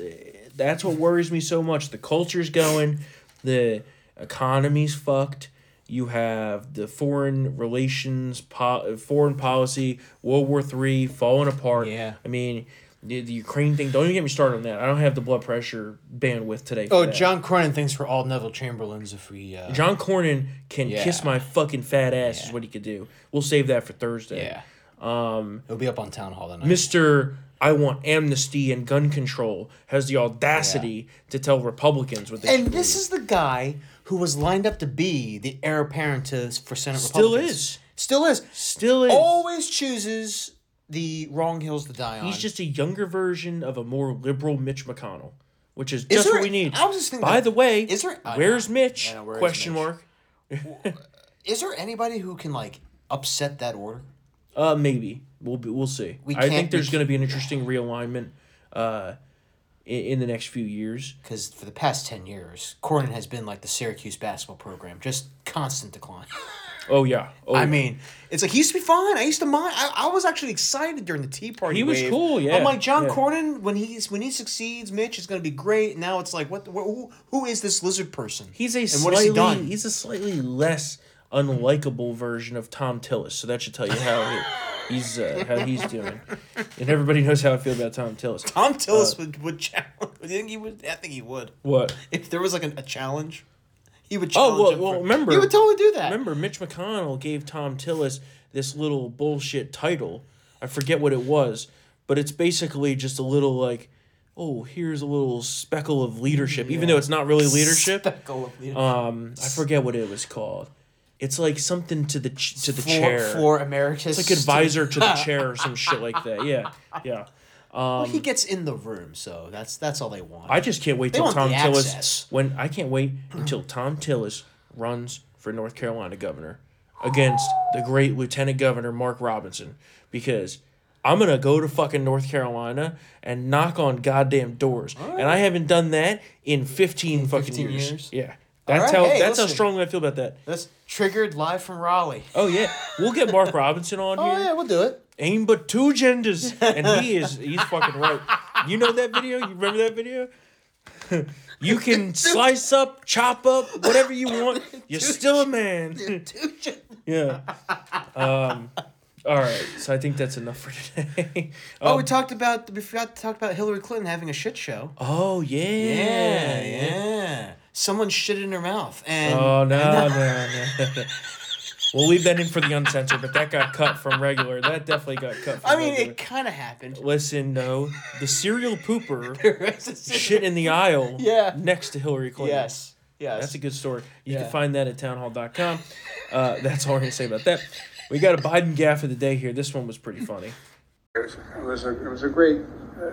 that's what worries me so much. The culture's going, the economy's fucked. You have the foreign relations, po- foreign policy, World War Three falling apart. Yeah. I mean, The, the Ukraine thing. Don't even get me started on that. I don't have the blood pressure bandwidth today. for Oh, that. John Cornyn thinks we're all Neville Chamberlains if we. Uh, John Cornyn can Yeah. kiss my fucking fat ass. Is what he could do. We'll save that for Thursday. Yeah. Um, It'll be up on Town Hall tonight. Mister, I want amnesty and gun control has the audacity to tell Republicans what they And this do. is the guy who was lined up to be the heir apparent to for Senate Republicans? Still Republicans. is. Still is. Still is. Always chooses the wrong hills to die on. He's just a younger version of a more liberal Mitch McConnell, which is Is just there- what we need. I was just thinking By that- the way, is there- I where's know. Mitch? I know, where is Question Mitch? mark. Is there anybody who can like upset that order? Uh, maybe we'll be, we'll see. We I can't- think there's we going to be an interesting realignment, uh, in, in the next few years. Because for the past ten years, Cornyn has been like the Syracuse basketball program, just constant decline. Oh yeah. Oh, I yeah. mean, it's like he used to be fine. I used to mind. I, I was actually excited during the Tea Party. He was wave. cool, yeah, I'm like John yeah. Cornyn when he's when he succeeds, Mitch is going to be great. Now it's like, what? what who, who is this lizard person? he's a and slightly what has he done? he's a slightly less unlikable version of Thom Tillis. So that should tell you how he, he's uh, how he's doing. And everybody knows how I feel about Thom Tillis. Thom Tillis Uh, would would challenge. I think he would. I think he would. What? If there was like a, a challenge, he would. challenge. Oh well, well for- remember he would totally do that. Remember, Mitch McConnell gave Thom Tillis this little bullshit title. I forget what it was, but it's basically just a little like, oh, here's a little speckle of leadership, even though it's not really leadership. Speckle of leadership. Um, I forget what it was called. It's like something to the ch- to the For- chair for emeritus. It's like advisor to the chair or some shit like that. Yeah, yeah. well, Um, he gets in the room, so that's that's all they want. I just can't wait They till Thom Tillis access. when I can't wait until Thom Tillis runs for North Carolina governor against the great Lieutenant Governor Mark Robinson because I'm gonna go to fucking North Carolina and knock on goddamn doors, and I haven't done that in fifteen fucking 15 years. years? Yeah, that's right, how hey, that's how strongly I feel about that. That's triggered live from Raleigh. Oh yeah, we'll get Mark Robinson on Oh here. yeah, we'll do it. Aim but two genders, and he is he's fucking right. You know that video? You remember that video? you can slice up, chop up, whatever you want. You're still a man. yeah. Um. All right. So I think that's enough for today. Oh, Um, we talked about we forgot to talk about Hillary Clinton having a shit show. Oh yeah. Yeah, yeah. Someone shit in her mouth, and Oh no, and- no, no. We'll leave that in for the uncensored, but that got cut from regular. That definitely got cut. From I mean, regular. it kind of happened. Listen, no, the serial pooper shit in the aisle Yeah. next to Hillary Clinton. Yes, yes. That's a good story. You Yeah. can find that at townhall.com. Uh, that's all I'm going to say about that. We got a Biden gaff of the day here. This one was pretty funny. It was a it was a great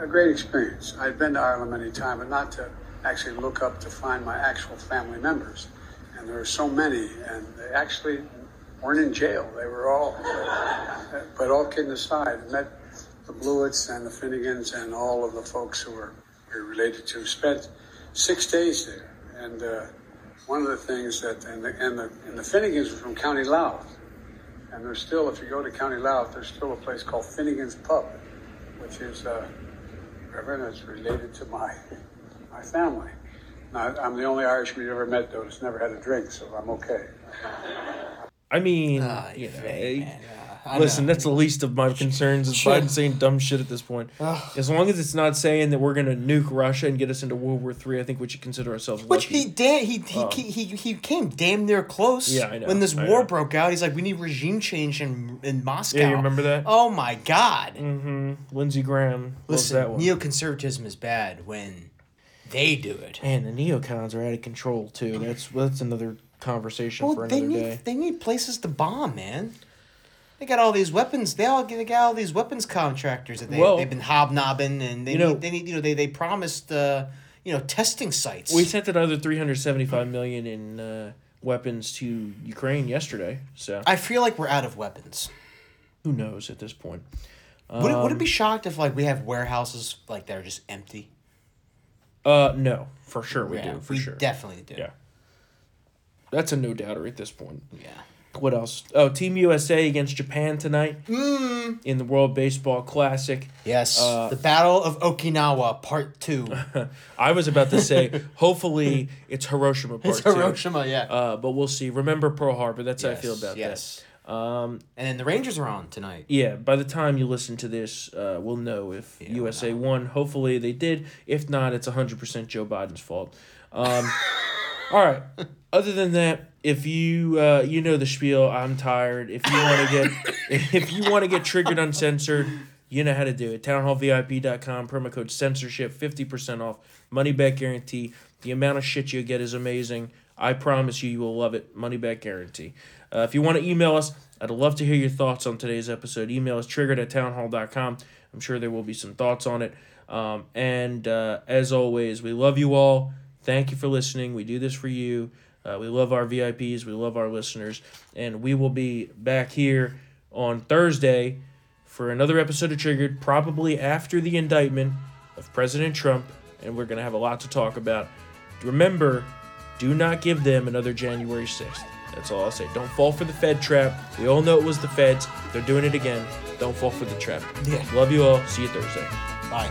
a great experience. I'd been to Ireland many times, but not to actually look up to find my actual family members. And there were so many, and they actually weren't in jail. They were all, but all kidding aside, met the Blewitts and the Finnegans and all of the folks who were, were related to. Spent six days there, and uh, one of the things that and the and the, and the Finnegans were from County Louth. And there's still, if you go to County Louth, there's still a place called Finnegan's Pub, which is, uh, Reverend, it's related to my my family. Now, I'm the only Irishman you ever met, though, that's never had a drink, so I'm okay. I mean, Ah, you know, I listen, know. that's the least of my concerns is Sure. Biden saying dumb shit at this point. Ugh. As long as it's not saying that we're going to nuke Russia and get us into World War III, I think we should consider ourselves Which lucky. he did. he he, Um, he he he came damn near close. Yeah, I know, When this I war know. broke out, he's like, "We need regime change in in Moscow." Yeah, you remember that? Oh my God! Mm-hmm. Lindsey Graham Listen, that one. neoconservatism is bad when they do it. And the neocons are out of control too. That's that's another conversation Well, for they another need day. they need places to bomb, man. They got all these weapons. They all they got all these weapons contractors that they Well, they've been hobnobbing, and they you know- need they need you know they they promised uh you know testing sites. We sent another three hundred seventy-five million in uh, weapons to Ukraine yesterday. So I feel like we're out of weapons. who knows at this point? would, it, would it be Um, shocked if like we have warehouses like that are just empty? Uh, no, for sure we Yeah, do. For we sure, definitely do. Yeah, that's a no doubter at this point. Yeah. What else? Oh, Team USA against Japan tonight Mm. in the World Baseball Classic. Yes, Uh, the Battle of Okinawa Part Two. I was about to say, hopefully it's Hiroshima part It's two. Hiroshima, yeah. Uh, but we'll see. Remember Pearl Harbor. That's how I feel Yes, about yes. that. Um, and then the Rangers are on tonight. Yeah, by the time you listen to this, uh, we'll know if USA won. Hopefully they did. If not, it's 100% Joe Biden's fault. Um, all right. Other than that, if you uh, you know the spiel, I'm tired. If you want to get if you want to get triggered uncensored, you know how to do it. Townhallvip.com promo code censorship 50% off. Money back guarantee. The amount of shit you get is amazing. I promise you, you will love it. Money back guarantee. Uh, if you want to email us, I'd love to hear your thoughts on today's episode. Email us triggered at townhall.com. I'm sure there will be some thoughts on it. Um, and uh, as always, we love you all. Thank you for listening. We do this for you. Uh, we love our VIPs. We love our listeners. And we will be back here on Thursday for another episode of Triggered, probably after the indictment of President Trump. And we're going to have a lot to talk about. Remember, do not give them another January 6th. That's all I'll say. Don't fall for the Fed trap. We all know it was the Feds. They're doing it again. Don't fall for the trap. Yeah. Love you all. See you Thursday. Bye.